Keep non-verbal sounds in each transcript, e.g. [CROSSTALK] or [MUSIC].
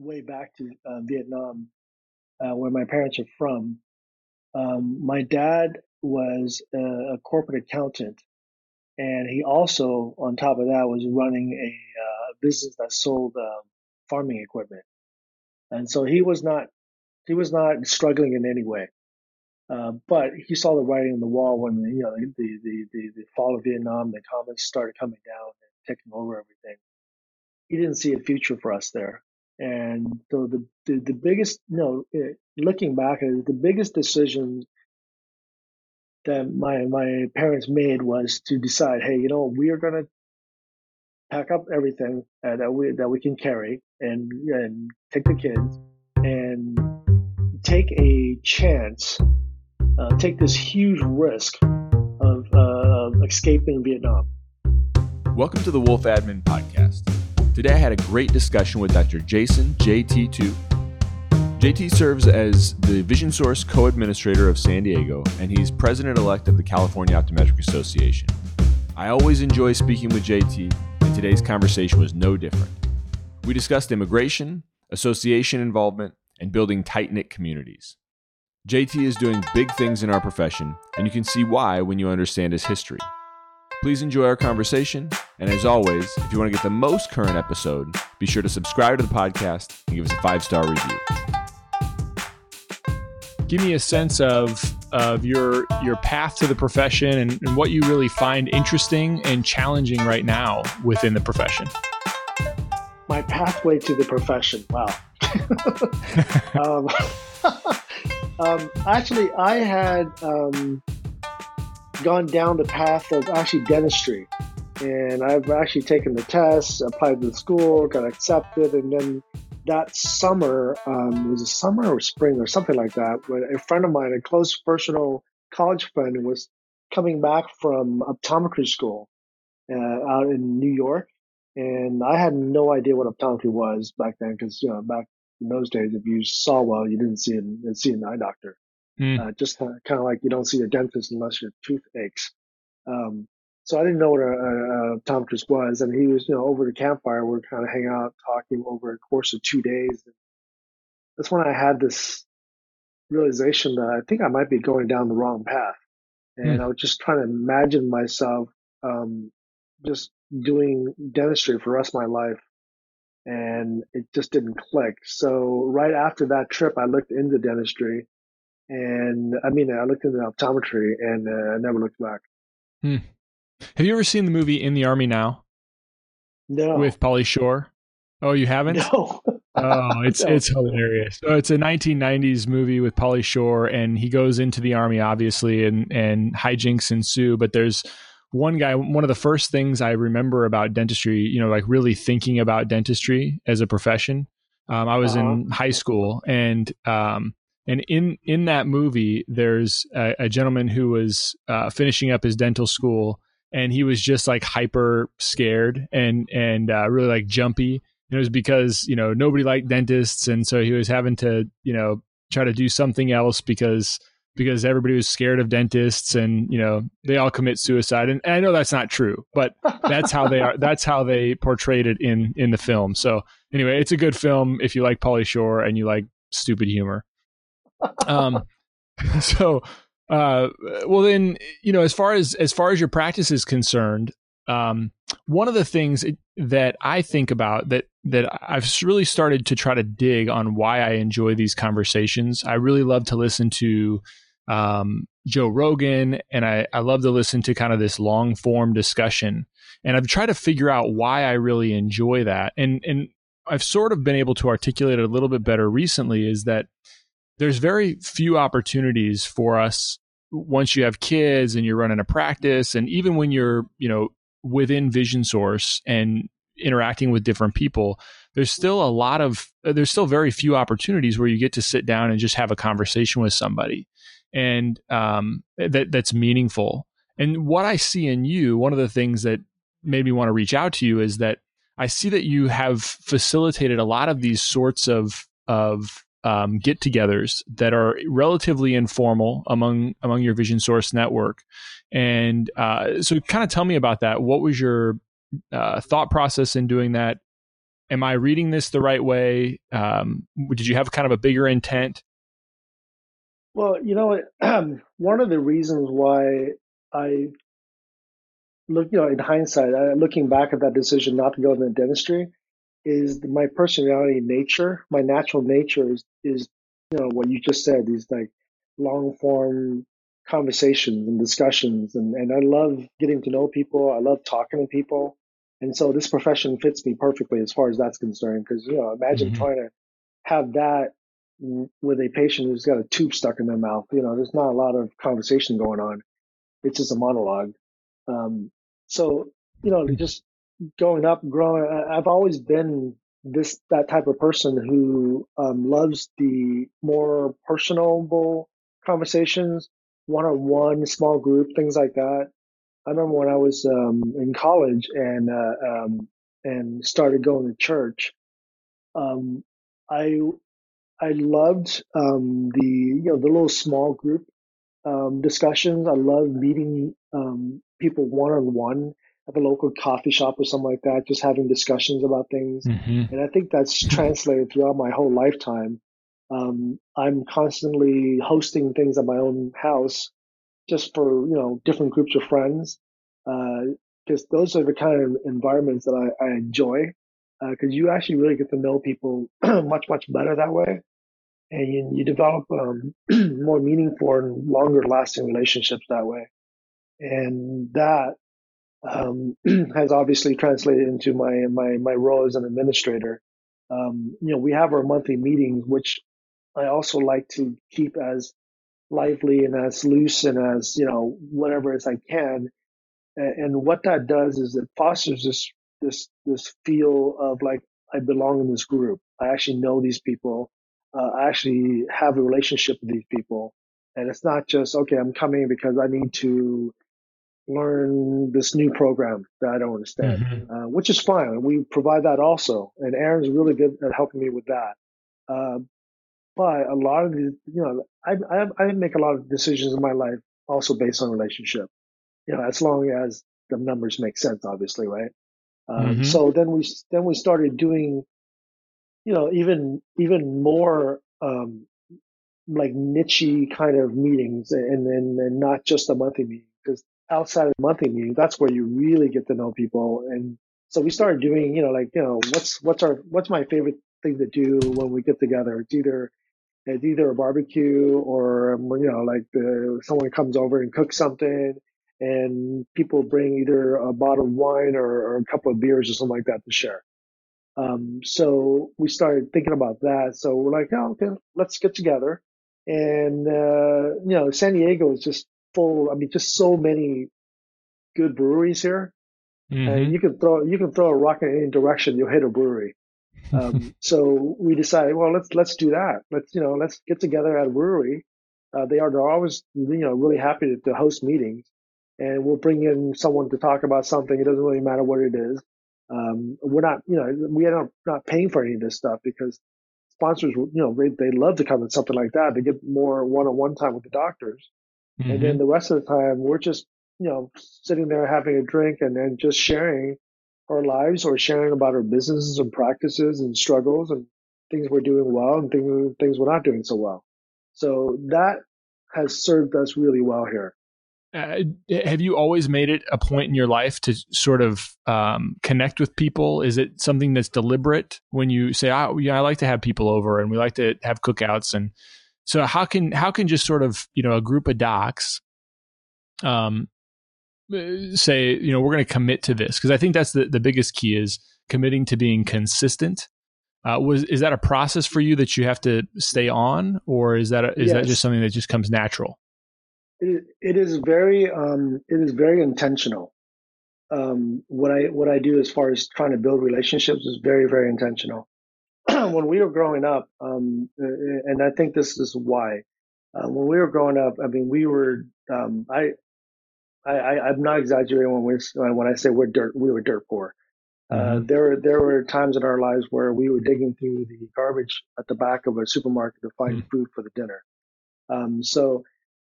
way back to uh, Vietnam, uh, where my parents are from. Um, my dad was a, a, corporate accountant, and he also, on top of that, was running a uh, business that sold um, farming equipment. And so he was not he was not struggling in any way. Uh, but he saw the writing on the wall when you know the, the the the fall of Vietnam, the communists started coming down and taking over everything. He didn't see a future for us there, and so the the, the biggest you know eh, looking back, the biggest decision that my my parents made was to decide, hey, you know, we are to pack up everything uh, that we that we can carry and and take the kids and take a chance, uh, take this huge risk of uh, escaping Vietnam. Welcome to the Wolf Admin Podcast. Today I had a great discussion with Dr. Jason JT Tu. JT serves as the Vision Source co administrator of San Diego, and he's president elect of the California Optometric Association. I always enjoy speaking with JT, and today's conversation was no different. We discussed immigration, association involvement, and building tight knit communities. JT is doing big things in our profession, and you can see why when you understand his history. Please enjoy our conversation, and as always, if you want to get the most current episode, be sure to subscribe to the podcast and give us a five star review. Give me a sense of of your your path to the profession and, and what you really find interesting and challenging right now within the profession. My pathway to the profession. Wow. [LAUGHS] [LAUGHS] um, [LAUGHS] um, actually, I had um, gone down the path of actually dentistry, and I've actually taken the test, applied to the school, got accepted, and then that summer um, was a summer or spring or something like that. When a friend of mine, a close personal college friend, was coming back from optometry school uh, out in New York, and I had no idea what optometry was back then because you know back in those days, if you saw well, you didn't see an, see an eye doctor. Mm. Uh, just kind of like you don't see a dentist unless your tooth aches. Um, so I didn't know what a, a, optometrist was, and he was, you know, over the campfire. We are kind of hanging out, talking over a course of two days. And that's when I had this realization that I think I might be going down the wrong path, and mm. I was just trying to imagine myself um, just doing dentistry for the rest of my life and it just didn't click. So right after that trip, I looked into dentistry, and I mean, I looked into optometry, and uh, I never looked back. Hmm. Have you ever seen the movie In the Army Now? No. With Pauly Shore? Oh, you haven't? No. oh, it's [LAUGHS] no. it's hilarious. So it's a 1990s movie with Pauly Shore, and he goes into the army, obviously, and and hijinks ensue. But there's one guy, one of the first things I remember about dentistry, you know, like really thinking about dentistry as a profession. Um, I was uh-huh. in high school, and um, and in in that movie, there's a, a gentleman who was uh, finishing up his dental school, and he was just like hyper scared and and uh, really like jumpy. And it was because you know nobody liked dentists, and so he was having to you know try to do something else because because everybody was scared of dentists and you know they all commit suicide. And, and, i know that's not true but that's how they are [LAUGHS] that's how they portrayed it in in the film. So anyway it's a good film if you like Pauly Shore and you like stupid humor um [LAUGHS] so uh well then you know as far as as far as your practice is concerned um one of the things that i think about that that i've really started to try to dig on why i enjoy these conversations i really love to listen to um, Joe Rogan, and I, I love to listen to kind of this long form discussion. And I've tried to figure out why I really enjoy that. And and I've sort of been able to articulate it a little bit better recently is that there's very few opportunities for us once you have kids and you're running a practice and even when you're, you know, within Vision Source and interacting with different people, there's still a lot of there's still very few opportunities where you get to sit down and just have a conversation with somebody and um, that that's meaningful. And what I see in you, one of the things that made me want to reach out to you is that I see that you have facilitated a lot of these sorts of of um, get-togethers that are relatively informal among among your Vision Source network. And uh, so, kind of tell me about that. What was your uh, thought process in doing that? am I reading this the right way? Um, did you have kind of a bigger intent? Well, you know, [CLEARS THROAT] one of the reasons why I look, you know, in hindsight, uh, looking back at that decision not to go into dentistry, is my personality nature. My natural nature is, is you know, what you just said. These like long form conversations and discussions, and and I love getting to know people. I love talking to people, and so this profession fits me perfectly as far as that's concerned. Because you know, imagine mm-hmm. trying to have that with a patient who's got a tube stuck in their mouth. You know, there's not a lot of conversation going on. It's just a monologue. Um, so, you know, just going up, growing, I've always been this, that type of person who um, loves the more personable conversations, one on one, small group, things like that. I remember when I was um, in college and uh, um, and started going to church. Um, I I loved um, the you know the little small group um, discussions. I love meeting people one on one at the local coffee shop or something like that, just having discussions about things. Mm-hmm. And I think that's translated throughout my whole lifetime. Um, I'm constantly hosting things at my own house, just for you know different groups of friends, because uh, those are the kind of environments that I, I enjoy. Because uh, you actually really get to know people [CLEARS THROAT] much much better that way and you, you develop um, [CLEARS THROAT] more meaningful and longer lasting relationships that way. And that um, [CLEARS THROAT] has obviously translated into my, my, my role as an administrator. Um, you know, we have our monthly meetings, which I also like to keep as lively and as loose and as, you know, whatever as I can. And, what that does is it fosters this, this, this feel of like, I belong in this group. I actually know these people uh, I actually have a relationship with these people. And it's not just, okay, I'm coming because I need to learn this new program that I don't understand, mm-hmm. uh, which is fine. We provide that also. And Aaron's really good at helping me with that. Uh, but a lot of the, you know, I, I, I make a lot of decisions in my life also based on relationship, you know, as long as the numbers make sense, obviously, right? Um, mm-hmm. So then we then we started doing you know, even even more um, like nichey kind of meetings, and and, and not just a monthly meeting. Because outside of monthly meeting, that's where you really get to know people. And so we started doing, you know, like you know, what's what's our what's my favorite thing to do when we get together? It's either it's either a barbecue or um, you know, like the someone comes over and cooks something, and people bring either a bottle of wine or, or a couple of beers or something like that to share. Um, so we started thinking about that. So we're like, oh, okay, let's get together. And, uh, you know, San Diego is just full. I mean, just so many good breweries here. Mm-hmm. And you can throw, you can throw a rock in any direction. You'll hit a brewery. Um, [LAUGHS] so we decided, well, let's, let's do that. Let's, you know, let's get together at a brewery. Uh, they are, they're always, you know, really happy to, to host meetings and we'll bring in someone to talk about something. It doesn't really matter what it is. Um, we're not, you know, we are not, not paying for any of this stuff because sponsors, you know, they, they love to come to something like that. They get more one-on-one time with the doctors. Mm-hmm. And then mm-hmm. the rest of the time, we're just, you know, sitting there having a drink and then just sharing our lives or sharing about our businesses and practices and struggles and things we're doing well and things, things we're not doing so well. So that has served us really well here. Uh, have you always made it a point in your life to sort of um, connect with people? Is it something that's deliberate when you say, "Oh, yeah, I like to have people over, and we like to have cookouts"? And so, how can how can just sort of you know a group of docs, um, uh, say you know we're going to commit to this because I think that's the the biggest key is committing to being consistent. Uh, was is that a process for you that you have to stay on, or is that a, is yes. that just something that just comes natural? it, it is very um, it is very intentional. Um, what I what I do as far as trying to build relationships is very very intentional. [CLEARS THROAT] when we were growing up, um, and I think this is why. Uh, when we were growing up, I mean, we were. Um, I, I, I'm not exaggerating when we when I say we're dirt. We were dirt poor. Uh, mm-hmm. there there were times in our lives where we were digging through the garbage at the back of a supermarket to find mm-hmm. food for the dinner. Um, so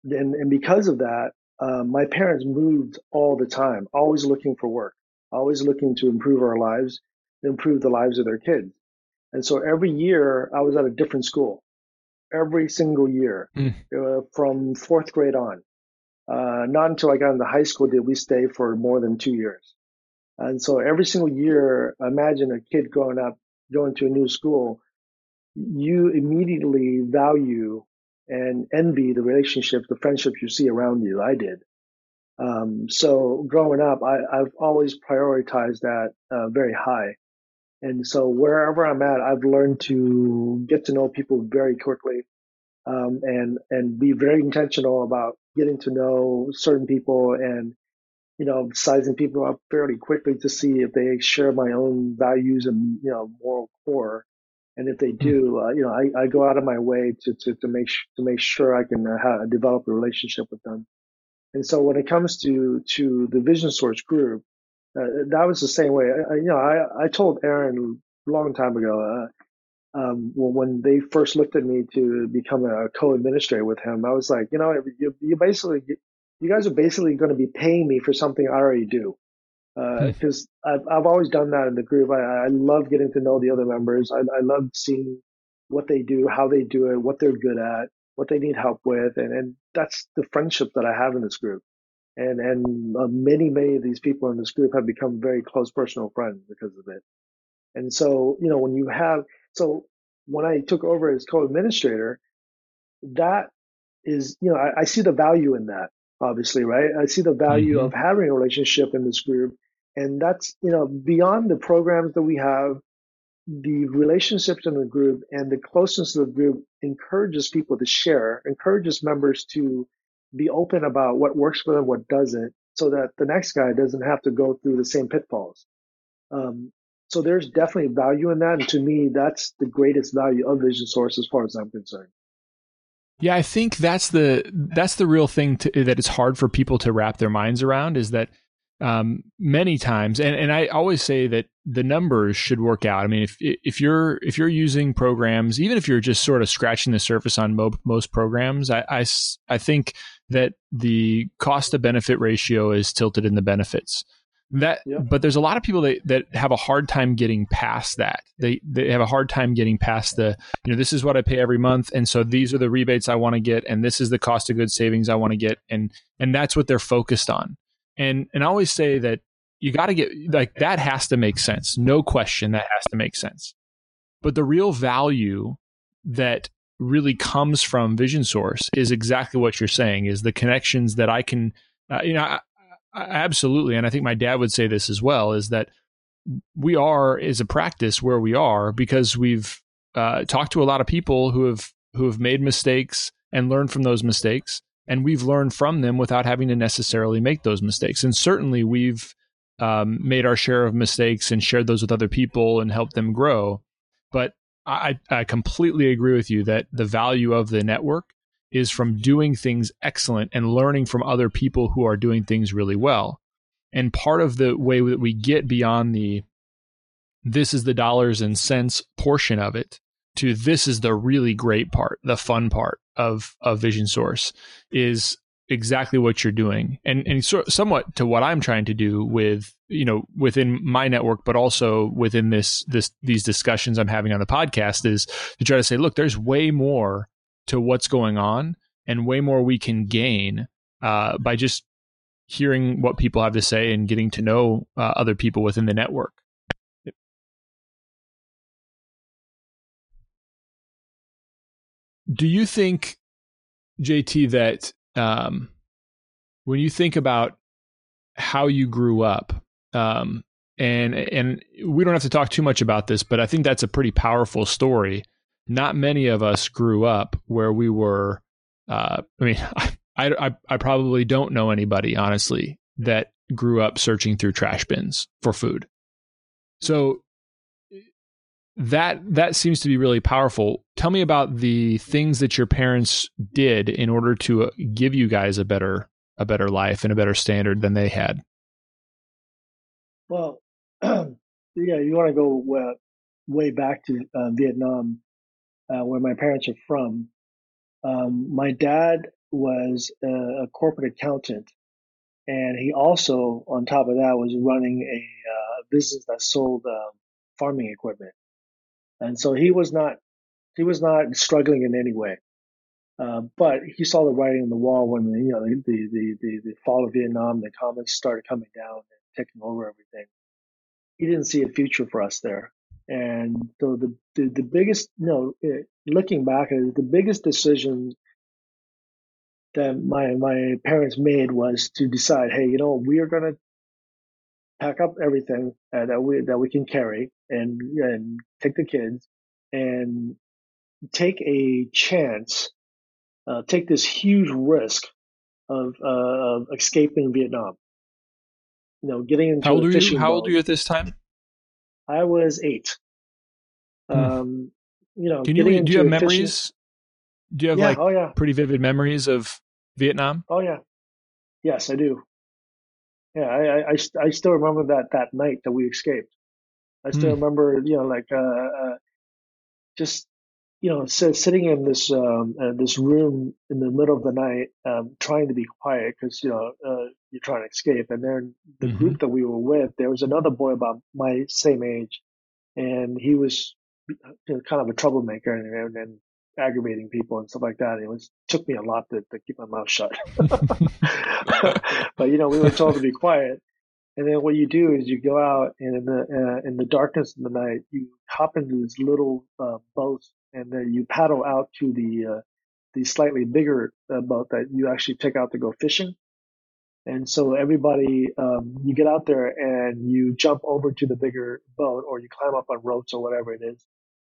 and, and because of that, um, my parents moved all the time, always looking for work, always looking to improve our lives. improve the lives of their kids. And so every year I was at a different school, every single year mm. uh, from fourth grade on. Uh, not until I got into high school did we stay for more than two years. And so every single year, imagine a kid growing up, going to a new school, you immediately value and envy the relationships, the friendships you see around you. I did. Um, so growing up, I, have always prioritized that uh, very high. And so wherever I'm at, I've learned to get to know people very quickly, um, and and be very intentional about getting to know certain people and you know sizing people up fairly quickly to see if they share my own values and you know moral core. And if they hmm. do, uh, you know, I, I go out of my way to, to, to make to make sure I can uh, have, develop a relationship with them. And so when it comes to to the Vision Source group, uh, that was the same way. I, you know, I, I told Aaron a long time ago uh, um, when they first looked at me to become a co-administrator with him. I was like, you know, you, you basically, you guys are basically going to be paying me for something I already do. Because uh, hmm. I've, I've always done that in the group. I, I love getting to know the other members. I, I love seeing what they do, how they do it, what they're good at, what they need help with, and, and that's the friendship that I have in this group and and uh, many many of these people in this group have become very close personal friends because of it. And so you know when you have so when i took over as co-administrator that is you know i, I see the value in that obviously right? I see the value mm-hmm. of having a relationship in this group. And that's you know beyond the programs that we have the relationships in the group and the closeness of the group encourages people to share encourages members to be open about what works for them, what doesn't, so that the next guy doesn't have to go through the same pitfalls. Um, so there's definitely value in that. And to me, that's the greatest value of Vision Source as far as I'm concerned. Yeah, I think that's the that's the real thing to, that it's hard for people to wrap their minds around is that um, many times, and, and I always say that the numbers should work out. I mean, if if you're if you're using programs, even if you're just sort of scratching the surface on mo- most programs, I, I, I think that the cost to benefit ratio is tilted in the benefits. That, but there's a lot of people that, that have a hard time getting past that. They they have a hard time getting past the, you know, this is what I pay every month, and so these are the rebates I want to get, and this is the cost of goods savings I want to get, and and that's what they're focused on. And and I always say that you got to get like that has to make sense, no question, that has to make sense. But the real value that really comes from Vision Source is exactly what you're saying is the connections that I can, uh, you know, I, I, absolutely. And I think my dad would say this as well is that we are is a practice where we are because we've uh, talked to a lot of people who have who have made mistakes and learned from those mistakes and we've learned from them without having to necessarily make those mistakes and certainly we've um, made our share of mistakes and shared those with other people and helped them grow but I, I completely agree with you that the value of the network is from doing things excellent and learning from other people who are doing things really well. And part of the way that we get beyond the this is the dollars and cents portion of it to this is the really great part, the fun part of of Vision Source is exactly what you're doing. And and so, somewhat to what I'm trying to do with you know within my network but also within this this these discussions I'm having on the podcast is to try to say look there's way more to what's going on and way more we can gain uh, by just hearing what people have to say and getting to know uh, other people within the network. Do you think JT that um, when you think about how you grew up, um, and and we don't have to talk too much about this, but I think that's a pretty powerful story. Not many of us grew up where we were. Uh, I mean, [LAUGHS] I, I I probably don't know anybody honestly that grew up searching through trash bins for food. So that that seems to be really powerful. Tell me about the things that your parents did in order to uh, give you guys a better a better life and a better standard than they had. Well, [CLEARS THROAT] yeah, you want to go way back to uh, Vietnam, uh, where my parents are from. Um, my dad was a, a, corporate accountant, and he also, on top of that, was running a uh, business that sold um, farming equipment, and so he was not he was not struggling in any way. Uh, but he saw the writing on the wall when the, you know the, the the the fall of Vietnam, the communists started coming down and taking over everything. He didn't see a future for us there, and so the the, the biggest you know looking back at it, the biggest decision that my my parents made was to decide, hey, you know, we are going to pack up everything uh, that we that we can carry and and take the kids and take a chance uh, take this huge risk of, uh, of escaping Vietnam. You know, getting into how old are you? How old are you at this time? I was eight. Hmm. Um, you know, Can you do you have fishing- memories? Do you have yeah. like oh yeah. pretty vivid memories of Vietnam? Oh yeah. Yes, I do. Yeah, I, I, I, st- I still remember that that night that we escaped. I still Hmm. remember, you know, like uh, uh, just you know, si- sitting in this um, uh, this room in the middle of the night, um, trying to be quiet because you know uh, you're trying to escape. And then the Mhm. group that we were with, there was another boy about my same age, and he was you know, kind of a troublemaker and, and, and aggravating people and stuff like that. It was took me a lot to, to keep my mouth shut. [LAUGHS] [LAUGHS] but you know, we were told to be quiet. And then what you do is you go out and in the uh, in the darkness of the night, you hop into this little uh, boat and then you paddle out to the uh, the slightly bigger uh, boat that you actually take out to go fishing. And so everybody, um, you get out there and you jump over to the bigger boat or you climb up on ropes or whatever it is.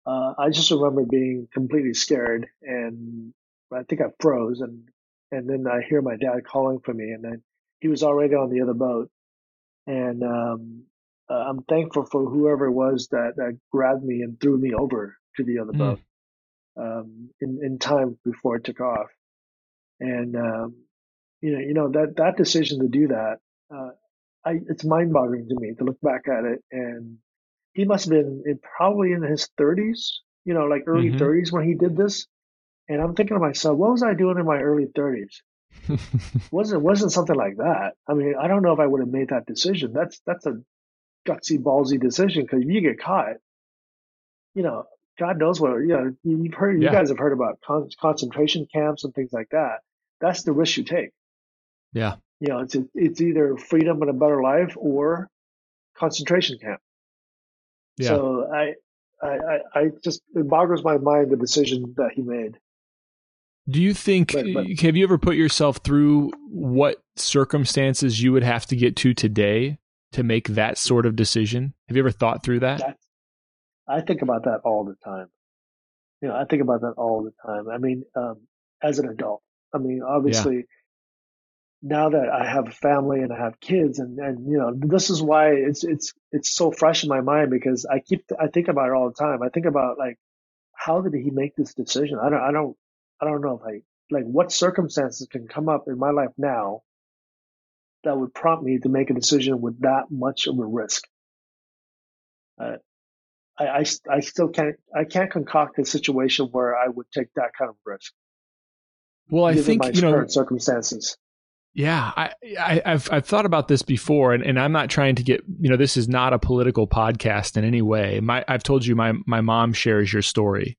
Uh, I just remember being completely scared and I think I froze and, and then I hear my dad calling for me and then he was already on the other boat. And, um, uh, I'm thankful for whoever it was that, that grabbed me and threw me over to the other Mm. boat, um, in, in time before it took off. And, um, you know, you know, that, that decision to do that, uh, I, it's mind boggling to me to look back at it. And he must have been in, probably in his thirties, you know, like early Mhm. 30s when he did this. And I'm thinking to myself, what was I doing in my early 30s? [LAUGHS] wasn't wasn't something like that. I mean, I don't know if I would have made that decision. That's that's a gutsy, ballsy decision because if you get caught. You know, God knows what. You know, you've heard, you guys have heard about con- concentration camps and things like that. That's the risk you take. yeah. You know, it's it's either freedom and a better life or concentration camp. Yeah. So I, I, I, I just it boggles my mind the decision that he made. Do you think But- but- have you ever put yourself through what circumstances you would have to get to today to make that sort of decision? Have you ever thought through that? I think about that all the time. You know, I think about that all the time. I mean, um, as an adult, I mean, obviously, now that I have a family and I have kids, and and you know, this is why it's it's it's so fresh in my mind because I keep I think about it all the time. I think about like, how did he make this decision? I don't I don't I don't know I like what circumstances can come up in my life now that would prompt me to make a decision with that much of a risk. Uh, I, I, I still can't I can't concoct a situation where I would take that kind of risk. Well, I think you know circumstances. Yeah, I, I, I've I've thought about this before, and, and I'm not trying to get you know this is not a political podcast in any way. My I've told you my my mom shares your story,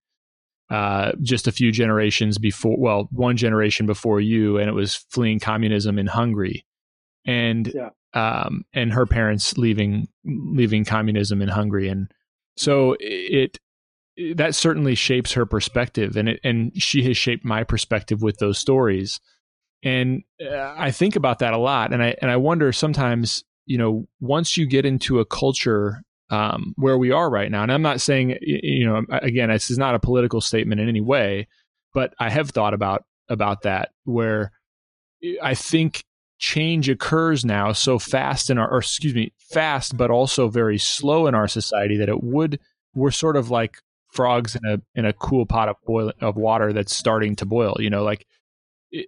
uh, just a few generations before, well, one generation before you, and it was fleeing communism in Hungary, and Yeah. um, and her parents leaving leaving communism in Hungary, and so it, it that certainly shapes her perspective, and it and she has shaped my perspective with those stories. And uh, I think about that a lot, and I and I wonder sometimes, you know, once you get into a culture um, where we are right now, and I'm not saying, you know, again, this is not a political statement in any way, but I have thought about about that where I think change occurs now so fast in our, or excuse me, fast but also very slow in our society that it would we're sort of like frogs in a in a cool pot of boil of water that's starting to boil. You know, like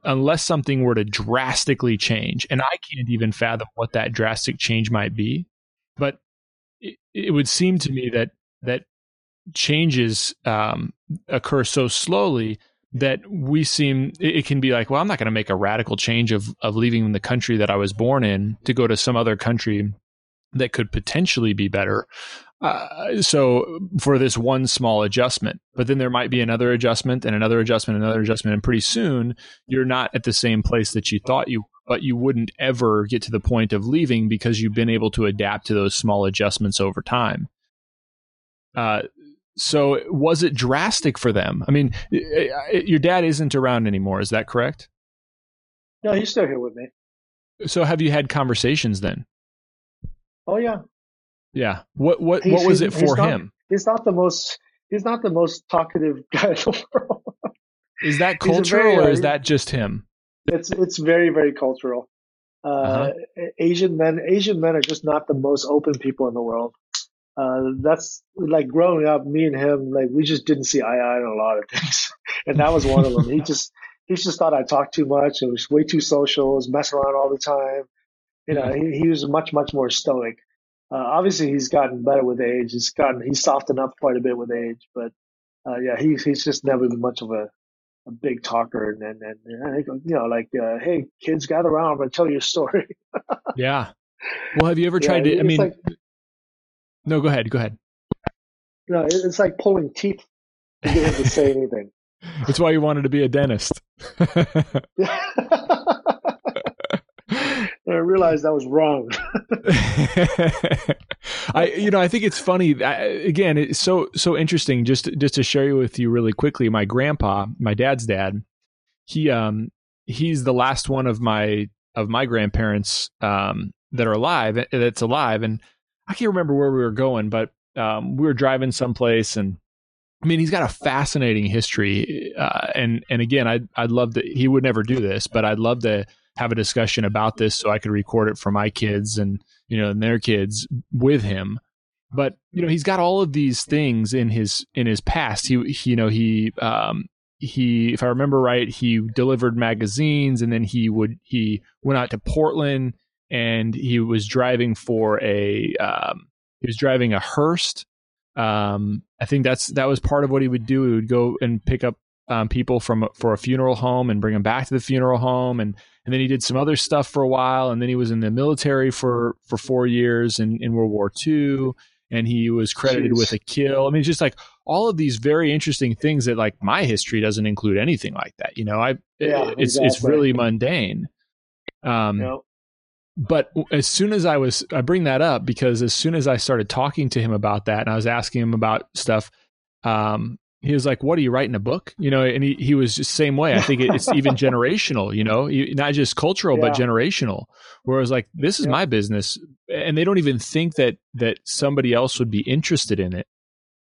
unless something were to drastically change, and I can't even fathom what that drastic change might be, it, it would seem to me that that changes um, occur so slowly that we seem it, can be like, well, I'm not going to make a radical change of of leaving the country that I was born in to go to some other country that could potentially be better. uh, so for this one small adjustment, but then there might be another adjustment and another adjustment, another adjustment, and pretty soon you're not at the same place that you thought you. But you wouldn't ever get to the point of leaving because you've been able to adapt to those small adjustments over time. Uh, so was it drastic for them? I mean, your dad isn't around anymore. Is that correct? No, he's still here with me. So have you had conversations then? Oh yeah. Yeah. What what what was it for not, him? He's not the most he's not the most talkative [LAUGHS] guy in the world. Is that cultural very, or is that just him? It's it's very very cultural. Uh, uh-huh. Asian men Asian men are just not the most open people in the world. Uh, that's like growing up, me and him, like we just didn't see eye eye on a lot of [LAUGHS] things, and that was one of them. He [LAUGHS] just he just thought I talked too much and was way too social, was messing around all the time. You know, he, he was much much more stoic. Uh, obviously, he's gotten better with age. He's gotten he's softened up quite a bit with age, but uh, yeah, he's he's just never been much of a, a big talker. And and, and you know, like uh, hey, kids, gather around. I'm gonna tell you a story. [LAUGHS] yeah. Well, have you ever tried yeah, to? I mean, like, no, go ahead. Go ahead. No, it's like pulling teeth to get him to say [LAUGHS] anything. That's why you wanted to be a dentist. [LAUGHS] I realized I was wrong. [LAUGHS] [LAUGHS] I, you know, I think it's funny. I, again, it's so so interesting. Just just to share with you really quickly, my grandpa, my dad's dad, he um he's the last one of my of my grandparents um that are alive that's alive, and I can't remember where we were going, but um we were driving someplace and I mean, he's got a fascinating history, uh, and and again, I'd I'd love to. He would never do this, but I'd love to have a discussion about this so I could record it for my kids and you know and their kids with him. But you know, he's got all of these things in his in his past. He, he you know he um, he if I remember right, he delivered magazines, and then he would he went out to Portland and he was driving for a um, he was driving a hearse um, I think that's that was part of what he would do. He would go and pick up um, people from for a funeral home and bring them back to the funeral home, and and then he did some other stuff for a while, and then he was in the military for for four years in, in World War II, and he was credited Jeez. with a kill. I mean, just like all of these very interesting things that like my history doesn't include anything like that. You know, I yeah, it, it's exactly. it's really mundane. Um, yep but as soon as I was, I bring that up because as soon as I started talking to him about that and I was asking him about stuff, um, he was like, "What are you writing a book?" You know, and he he was just same way. I think it's even [LAUGHS] generational. You know, not just cultural yeah. but generational. Whereas like this is yeah. my business, and they don't even think that that somebody else would be interested in it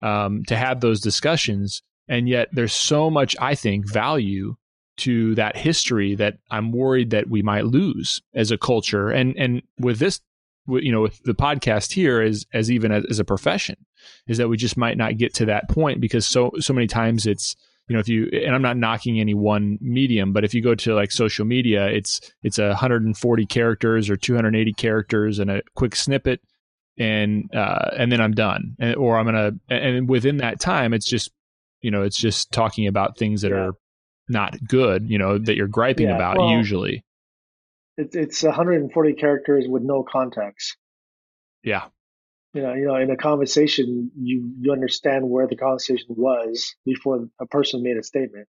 um, to have those discussions. And yet, there's so much I think value to that history that I'm worried that we might lose as a culture. And and with this, you know, with the podcast here, as as even as, as a profession, is that we just might not get to that point because so so many times it's you know if you and I'm not knocking any one medium, but if you go to like social media, it's it's a 140 characters or 280 characters and a quick snippet. And uh, and then I'm done, and, or I'm gonna. And within that time, it's just you know, it's just talking about things that yeah. are not good, you know, that you're griping yeah, about well, usually. It's it's 140 characters with no context. Yeah. You know, you know, in a conversation, you you understand where the conversation was before a person made a statement.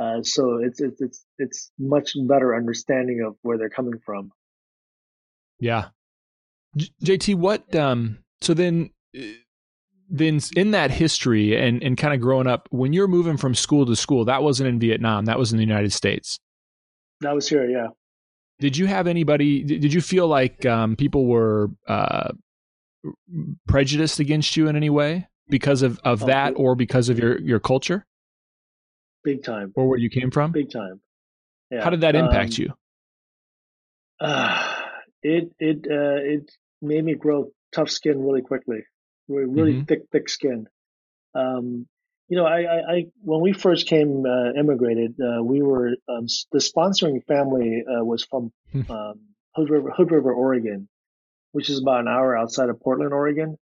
Uh, so it's it's it's it's much better understanding of where they're coming from. Yeah. J- JT, what um so then then in that history and, and kind of growing up, when you're moving from school to school, that wasn't in Vietnam, that was in the United States. That was here, yeah. Did you have anybody? Did you feel like um, people were uh, prejudiced against you in any way because of, of oh, that, or because of your your culture? Big time. Or where you came from? Big time. Yeah. How did that impact um, you? Uh, [SIGHS] it it uh, it made me grow tough skin really quickly. Really mm-hmm. thick, thick skin. Um, you know, I, I, I, when we first came uh, immigrated, uh, we were um, the sponsoring family uh, was from hmm. um, Hood River, Hood River, Oregon, which is about an hour outside of Portland, Oregon.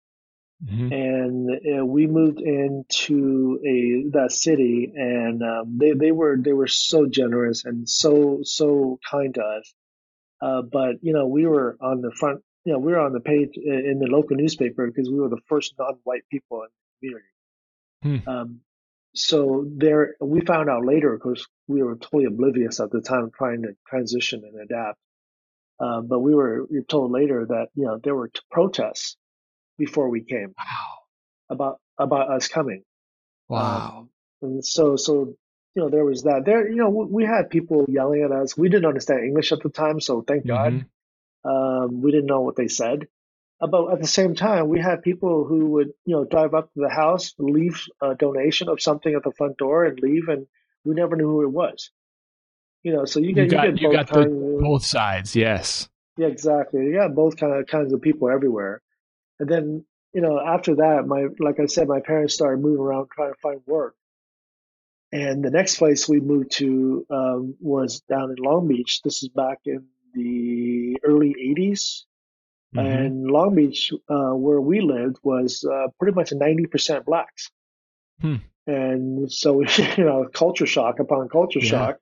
Mm-hmm. And uh, we moved into a that city, and um, they they were they were so generous and so so kind to us. Uh, but you know, we were on the front you know, we were on the page in the local newspaper because we were the first non-white people in the community. Hmm. Um, so there, we found out later, because we were totally oblivious at the time, trying to transition and adapt. Uh, but we were, told later that you know there were protests before we came. Wow. About about us coming. Wow. Um, and so so you know there was that. There you know we had people yelling at us. We didn't understand English at the time, so thank mm-hmm. God. Um, we didn't know what they said. But at the same time, we had people who would, you know, drive up to the house, leave a donation of something at the front door, and leave, and we never knew who it was. You know, so you get you got, you, you got the, both sides, yes. Yeah, exactly. Yeah, both kind of kinds of people everywhere. And then, you know, after that, my like I said, my parents started moving around trying to find work. And the next place we moved to um, was down in Long Beach. This is back in the early 80s. Mm-hmm. And Long Beach, uh, where we lived, was uh, pretty much 90% blacks. Hmm. And so, [LAUGHS] you know, culture shock upon culture yeah. shock.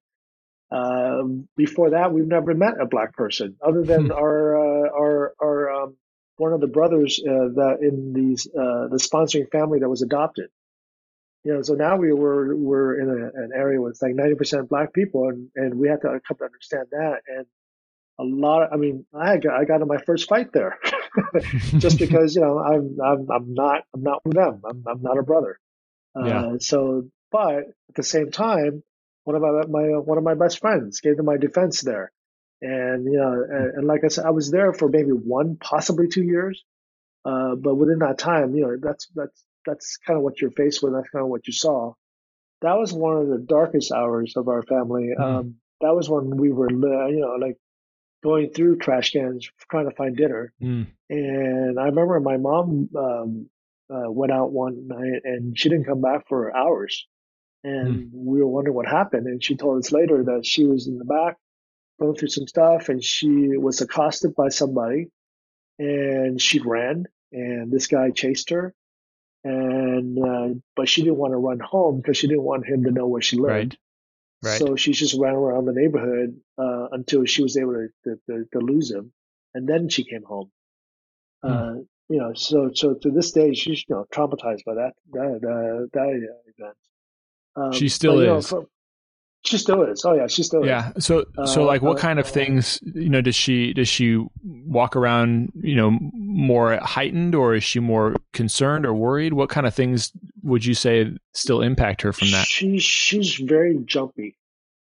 Um, before that, we've never met a black person other than hmm. our, uh, our, our, um, one of the brothers uh, that in these, uh, the sponsoring family that was adopted. You know, so now we were, we're in a, an area with like 90% black people and, and we had to come to understand that. And a lot. Of, I mean, I got I got in my first fight there, [LAUGHS] just [LAUGHS] because you know I'm I'm I'm not I'm not with them. I'm I'm not a brother. Yeah. Uh, so, but at the same time, one of my my one of my best friends gave them my defense there, and you know, and, and like I said, I was there for maybe one, possibly two years. Uh, but within that time, you know, that's that's that's kind of what you're faced with. That's kind of what you saw. That was one of the darkest hours of our family. Mm-hmm. Um, that was when we were, you know, like going through trash cans trying to find dinner. Mm. And I remember my mom um, uh, went out one night and she didn't come back for hours. And mm. we were wondering what happened. And she told us later that she was in the back going through some stuff and she was accosted by somebody and she ran and this guy chased her. And, uh, but she didn't want to run home because she didn't want him to know where she lived. Right. So she just ran around the neighborhood uh, until she was able to, to, to, to, lose him, and then she came home. Hmm. Uh, you know, so so to this day, she's you know traumatized by that that uh, that event. Um, she still but, is. Know, she still is. Oh yeah, she still yeah. is. Yeah. So so like, what uh, kind of things you know does she does she walk around you know more heightened or is she more concerned or worried? What kind of things would you say still impact her from that? She she's very jumpy.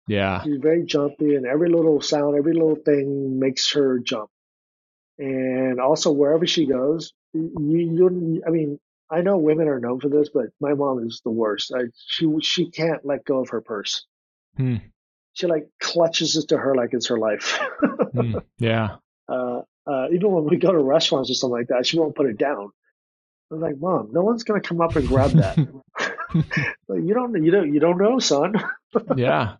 Yeah, she's very jumpy, and every little sound, every little thing makes her jump. And also, wherever she goes, you, you I mean, I know women are known for this, but my mom is the worst. I, she she can't let go of her purse. Hmm. She like clutches it to her like it's her life. hmm. Yeah. [LAUGHS] Uh, uh, even when we go to restaurants or something like that, she won't put it down. I'm like, Mom, no one's gonna come up and grab that. [LAUGHS] [LAUGHS] like, you don't, you don't, you don't know, son. yeah.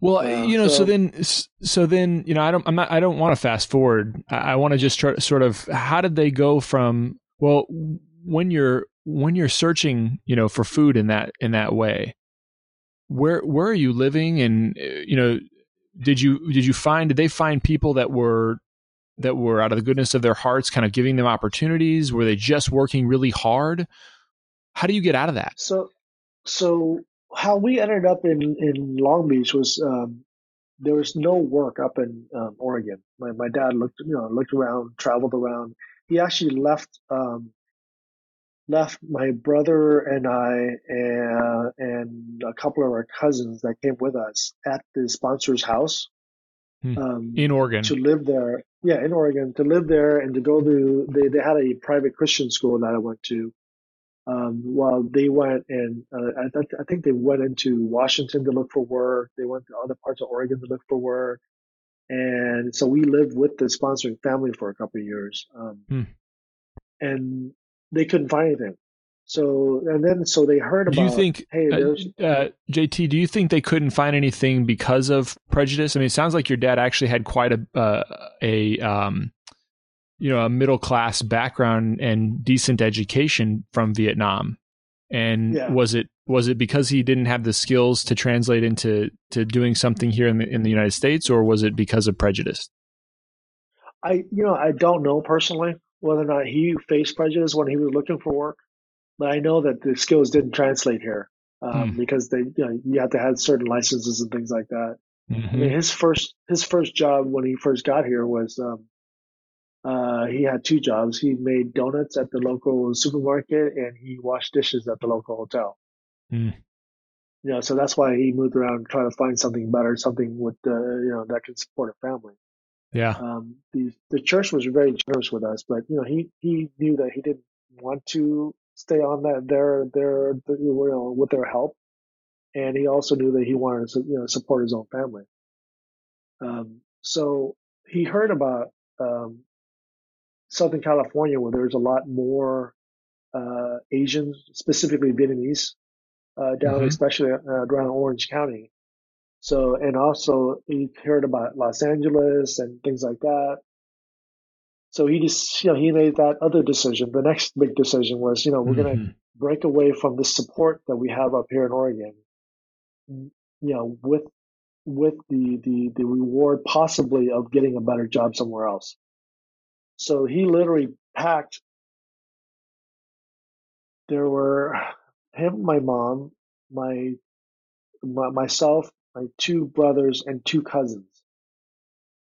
Well, uh, you know, so, so, then, so then, you know, I don't, I'm not, I don't want to fast forward. I, I want to just try, sort of, how did they go from, well, when you're, when you're searching, you know, for food in that, in that way, where where are you living? And uh, you know did you did you find did they find people that were that were out of the goodness of their hearts kind of giving them opportunities? Were they just working really hard? How do you get out of that? So so how we ended up in in long beach was um, there was no work up in um, oregon. My, my dad looked you know looked around traveled around. He actually left um, left my brother and I and, and a couple of our cousins that came with us at the sponsor's house hmm. um, in Oregon to live there. Yeah, in Oregon to live there and to go to they they had a private Christian school that I went to. Um, while they went and uh, I, th- I think they went into Washington to look for work. They went to other parts of Oregon to look for work. And so we lived with the sponsoring family for a couple of years. Um, hmm. And they couldn't find anything. So and then so they heard about. Do you think, hey, uh, uh, JT? Do you think they couldn't find anything because of prejudice? I mean, it sounds like your dad actually had quite a uh, a um, you know a middle class background and decent education from Vietnam. And yeah. was it was it because he didn't have the skills to translate into to doing something here in the in the United States, or was it because of prejudice? I you know I don't know personally whether or not he faced prejudice when he was looking for work, but I know that the skills didn't translate here um, mm. because they you know you have to have certain licenses and things like that. Mm-hmm. I mean, his first his first job when he first got here was um, uh, he had two jobs. He made donuts at the local supermarket and he washed dishes at the local hotel. Mm. You know, so that's why he moved around trying to find something better, something with the you know that can support a family. Yeah. Um, the the church was very generous with us, but you know he he knew that he didn't want to stay on that their their you know with their help, and he also knew that he wanted to you know support his own family. Um, so he heard about um, Southern California, where there's a lot more uh, Asians, specifically Vietnamese, uh, down mm-hmm. especially uh, around Orange County. So, and also he heard about Los Angeles and things like that. So he just, you know, he made that other decision. The next big decision was, you know, we're mm-hmm. going to break away from the support that we have up here in Oregon, you know, with with the the the reward possibly of getting a better job somewhere else. So he literally packed. There were him, my mom, my, my myself, my two brothers and two cousins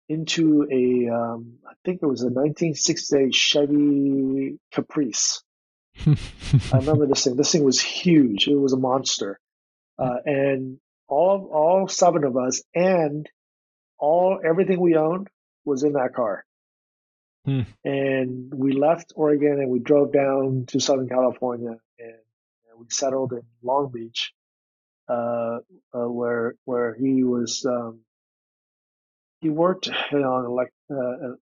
into a um, I think it was a 1968 Chevy Caprice. I remember this thing. This thing was huge. It was a monster, uh, and all all seven of us and all everything we owned was in that car. Hmm. And we left Oregon and we drove down to Southern California and, and we settled in Long Beach uh, uh, where where he was um, he worked you know, on like uh, uh,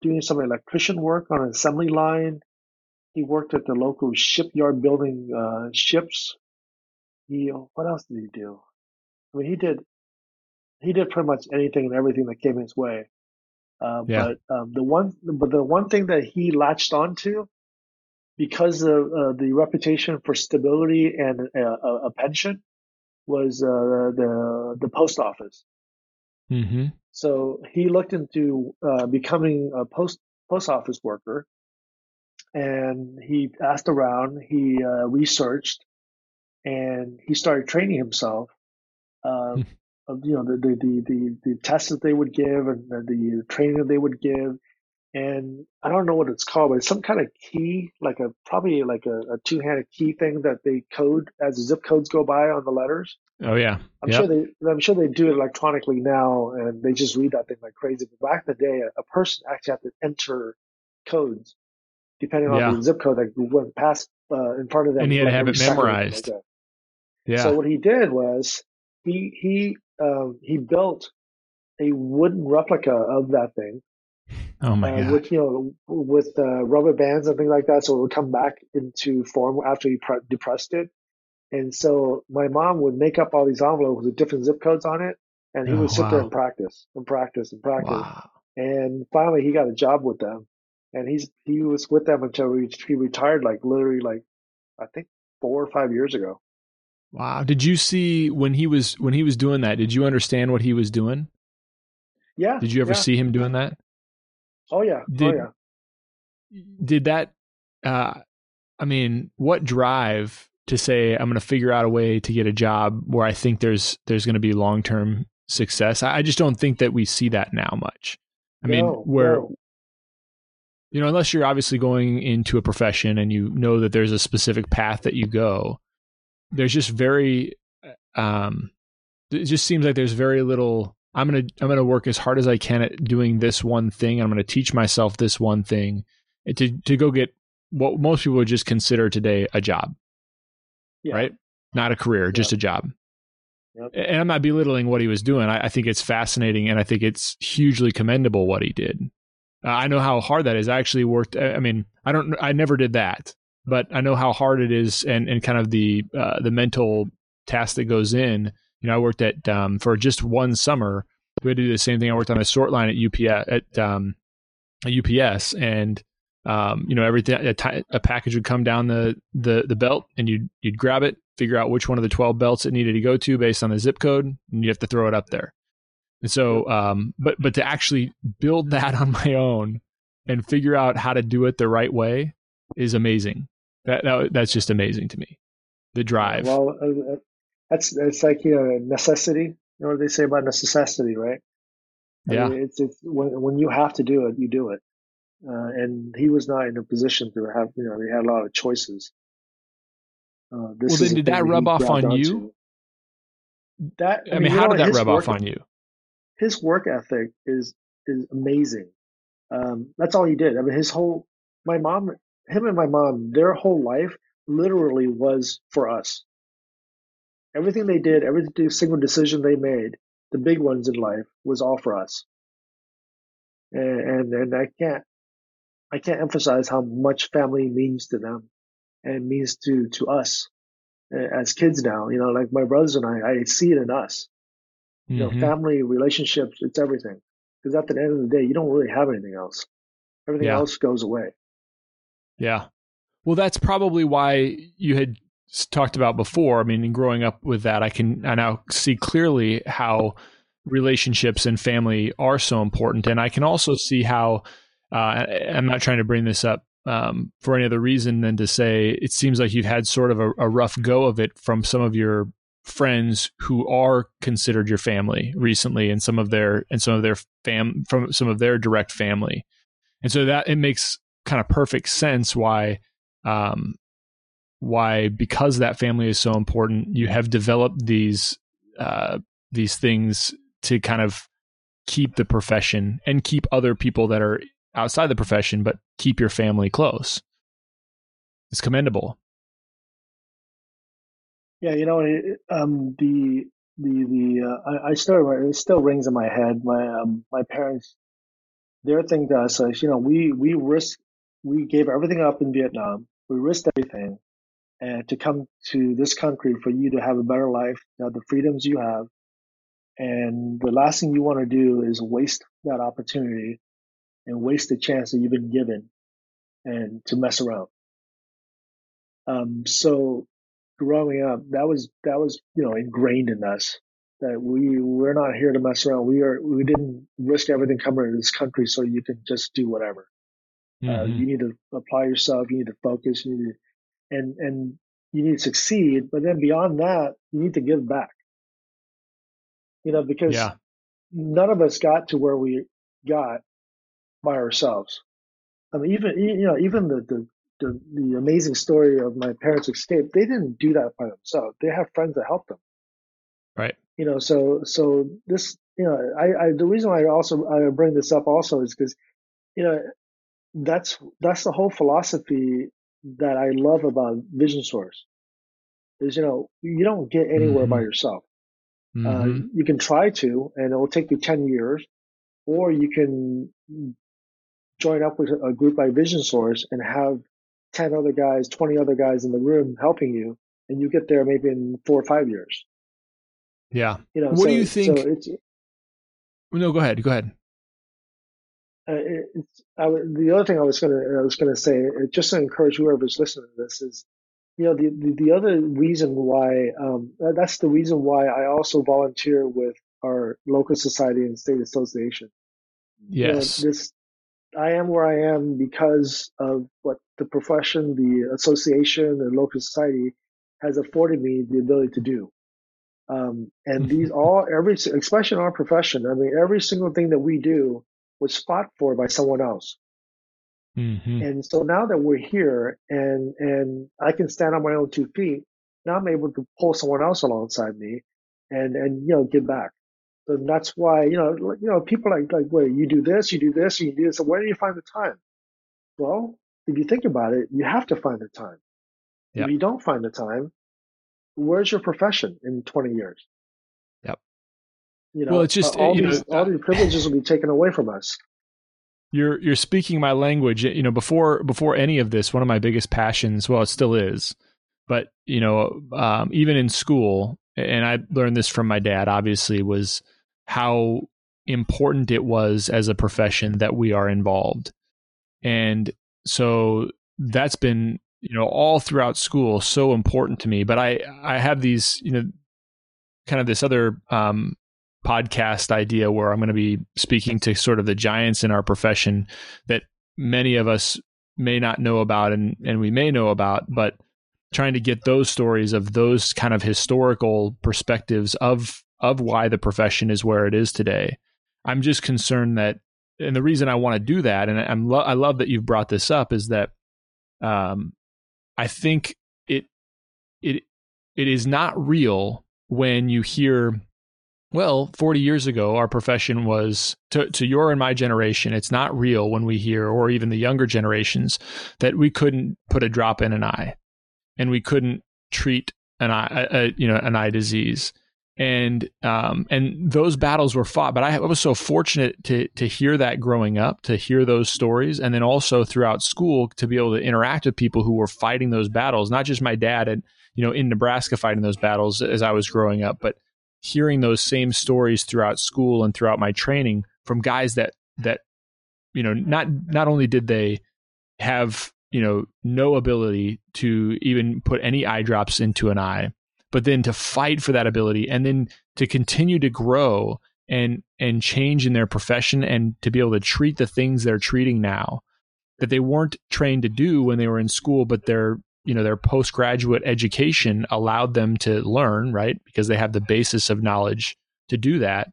doing some electrician work on an assembly line. He worked at the local shipyard building uh, ships. He what else did he do? I mean, he did he did pretty much anything and everything that came his way. Uh, yeah. But um, the one, but the one thing that he latched onto, because of uh, the reputation for stability and a pension, was uh, the the post office. Mm-hmm. So he looked into uh, becoming a post post office worker, and he asked around. He uh, researched, and he started training himself. Uh, of you know the the the the, the tests that they would give and the, the training that they would give, and I don't know what it's called, but it's some kind of key, like a probably like a, a two-handed key thing that they code as the zip codes go by on the letters. Oh yeah, I'm yep. sure they I'm sure they do it electronically now, and they just read that thing like crazy. But back in the day, a, a person actually had to enter codes depending on yeah. the zip code that went past uh, in front of them. And he had like to have it memorized. Like yeah. So what he did was he he um, he built a wooden replica of that thing Oh my uh, god! With you know, with uh, rubber bands and things like that, so it would come back into form after you pre- depressed it. And so my mom would make up all these envelopes with different zip codes on it, and he oh, would sit wow. there and practice and practice and practice. Wow. And finally, he got a job with them, and he's he was with them until he, he retired, like literally, like I think four or five years ago. Wow! Did you see when he was when he was doing that? Did you understand what he was doing? Yeah. Did you ever yeah. see him doing that? Oh yeah. Oh, did, oh yeah. Did that? Uh, I mean, what drive to say I'm going to figure out a way to get a job where I think there's there's going to be long term success? I, I, just don't think that we see that now much. I no, mean, where no. you know, unless you're obviously going into a profession and you know that there's a specific path that you go, there's just very um, it just seems like there's very little I'm gonna I'm gonna work as hard as I can at doing this one thing. I'm gonna teach myself this one thing to to go get what most people would just consider today a job, yeah. right? Not a career, yep. just a job. Yep. And I'm not belittling what he was doing. I, I, think it's fascinating, and I think it's hugely commendable what he did. Uh, I know how hard that is. I actually worked. I mean, I don't. I never did that, but I know how hard it is, and and kind of the uh, the mental task that goes in you know, I worked at um, for just one summer. We had to do the same thing. I worked on a sort line at UPS at um, a UPS, and um, you know, everything a, t- a package would come down the, the the belt, and you'd you'd grab it, figure out which one of the twelve belts it needed to go to based on the zip code, and you have to throw it up there. And so, um, but but to actually build [LAUGHS] that on my own and figure out how to do it the right way is amazing. That, that that's just amazing to me. The drive. Well, uh, uh that's it's like you know necessity. You know what they say about necessity, right? Yeah. I mean, it's it's when when you have to do it, you do it. Uh, and he was not in a position to have you know he had a lot of choices. Uh, well, then did that rub off on you? That I, I mean, how did that rub off on you? His work ethic is is amazing. Um, that's all he did. I mean, his whole my mom, him and my mom, their whole life literally was for us. Everything they did, every single decision they made, the big ones in life, was all for us. And, and and I can't I can't emphasize how much family means to them and means to to us as kids now. You know, like my brothers and I, I see it in us. You mm-hmm. know, family relationships, it's everything. Because at the end of the day, you don't really have anything else. Everything yeah. else goes away. Yeah. Well, that's probably why you had talked about before. I mean, growing up with that, I can I now see clearly how relationships and family are so important, and I can also see how. Uh, I'm not trying to bring this up um, for any other reason than to say it seems like you've had sort of a, a, rough go of it from some of your friends who are considered your family recently and some of their and some of their fam from some of their direct family and so that it makes kind of perfect sense why um, why because that family is so important you have developed these uh, these things to kind of keep the profession and keep other people that are outside the profession, but keep your family close. It's commendable. Yeah, you know, um, the the the uh, I, I, still it still rings in my head. My um, my parents, their thing to us is, you know, we we risk we gave everything up in Vietnam. We risked everything, and to come to this country for you to have a better life, have the freedoms you have, and the last thing you want to do is waste that opportunity and waste the chance that you've been given and to mess around. Um, so growing up, that was that was you know ingrained in us that we we're not here to mess around. We are we didn't risk everything coming to this country so you can just do whatever. Uh, mm-hmm. Uh, you need to apply yourself. You need to focus. You need to, and and you need to succeed. But then beyond that, you need to give back. You know, because yeah. none of us got to where we got by ourselves. I mean, even you know, even the the the, the amazing story of my parents' escape, they didn't do that by themselves. They have friends that help them. Right. You know, so so this, you know, I, I the reason why I also I bring this up also is because, you know, that's that's the whole philosophy that I love about Vision Source. Is you know you don't get anywhere mm-hmm. by yourself. Uh, mm-hmm. Uh, you can try to, and it will take you ten years, or you can join up with a group like Vision Source and have 10 other guys, 20 other guys in the room helping you, and you get there maybe in four or five years. Yeah. You know, what so, do you think? So it's, no, go ahead. Go ahead. Uh, it's, I, the other thing I was going to I was to say, uh, just to encourage whoever's listening to this, is you know the the, the other reason why um, that's the reason why I also volunteer with our local society and state association. Yes, you know, this I am where I am because of what the profession, the association, and local society has afforded me the ability to do. Um, and mm-hmm. these all, every, especially in our profession, I mean, every single thing that we do was fought for by someone else. Mm-hmm. And so now that we're here and, and I can stand on my own two feet, now I'm able to pull someone else alongside me and, and, you know, give back. So that's why, you know, you know, people like, like, wait, you do this, you do this, you do this. So where do you find the time? Well, if you think about it, you have to find the time. Yep. If you don't find the time, where's your profession in 20 years? You know, well, it's just, all, these, know, all these privileges will be taken away from us. You're, you're speaking my language. You know, before, before any of this, one of my biggest passions, well, it still is, but you know, um, even in school, and I learned this from my dad, obviously, was how important it was as a profession that we are involved. And so that's been, you know, all throughout school so important to me. But I, I have these, you know, kind of this other um, podcast idea where I'm going to be speaking to sort of the giants in our profession that many of us may not know about and, and we may know about, but trying to get those stories of those kind of historical perspectives of of why the profession is where it is today. I'm just concerned that, and the reason I want to do that, and I'm lo- I love that you've brought this up, is that um, I think it it it is not real when you hear well 40 years ago our profession was to, to your and my generation it's not real when we hear or even the younger generations that we couldn't put a drop in an eye and we couldn't treat an eye a, you know an eye disease and um, and those battles were fought. But I, I, was so fortunate to to hear that growing up, to hear those stories, and then also throughout school to be able to interact with people who were fighting those battles. Not just my dad and you know in Nebraska fighting those battles as I was growing up, but hearing those same stories throughout school and throughout my training from guys that that you know not not only did they have you know no ability to even put any eye drops into an eye but then to fight for that ability and then to continue to grow and and change in their profession and to be able to treat the things they're treating now that they weren't trained to do when they were in school but their you know their postgraduate education allowed them to learn right because they have the basis of knowledge to do that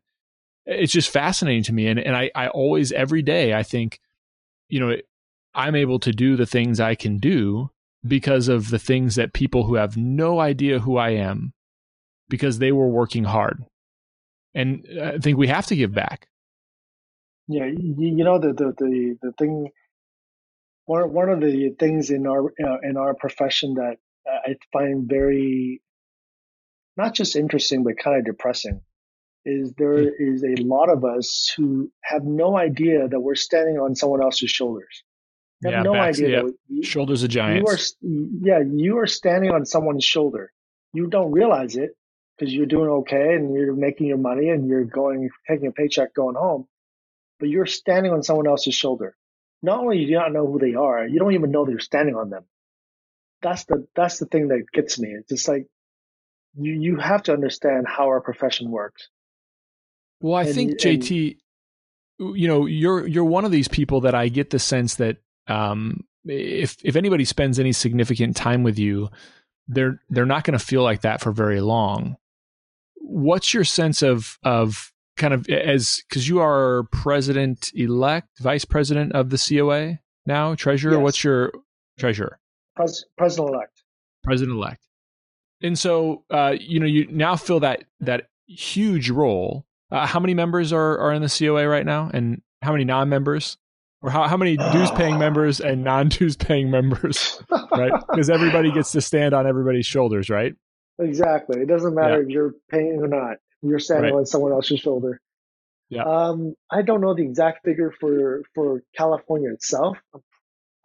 it's just fascinating to me and, and I, I always every day i think you know i'm able to do the things i can do because of the things that people who have no idea who I am because they were working hard. And I think we have to give back. Yeah, you, know the, the the the thing one one of the things in our uh, in our profession that I find very not just interesting but kind of depressing is there mm. is a lot of us who have no idea that we're standing on someone else's shoulders. Have yeah, no backs, idea. Yeah. You, Shoulders of giants. You are, yeah, you are standing on someone's shoulder. You don't realize it because you're doing okay and you're making your money and you're going, taking a paycheck going home, but you're standing on someone else's shoulder. Not only do you not know who they are, you don't even know that you're standing on them. That's the, that's the thing that gets me. It's just like, you, you have to understand how our profession works. Well, I and, think JT, and, you know, you're, you're one of these people that I get the sense that um, if if anybody spends any significant time with you, they're they're not going to feel like that for very long. What's your sense of of kind of as because you are president elect, vice president of the COA now, treasurer? Yes. What's your treasurer? Pres- president elect. President elect. And so, uh, you know, you now fill that that huge role. Uh, how many members are are in the COA right now, and how many non-members? or how, how many dues paying [SIGHS] members and non dues paying members, right? [LAUGHS] Because everybody gets to stand on everybody's shoulders, right? Exactly. It doesn't matter yeah. if you're paying or not. You're standing right. on someone else's shoulder. Yeah. Um, I don't know the exact figure for for California itself.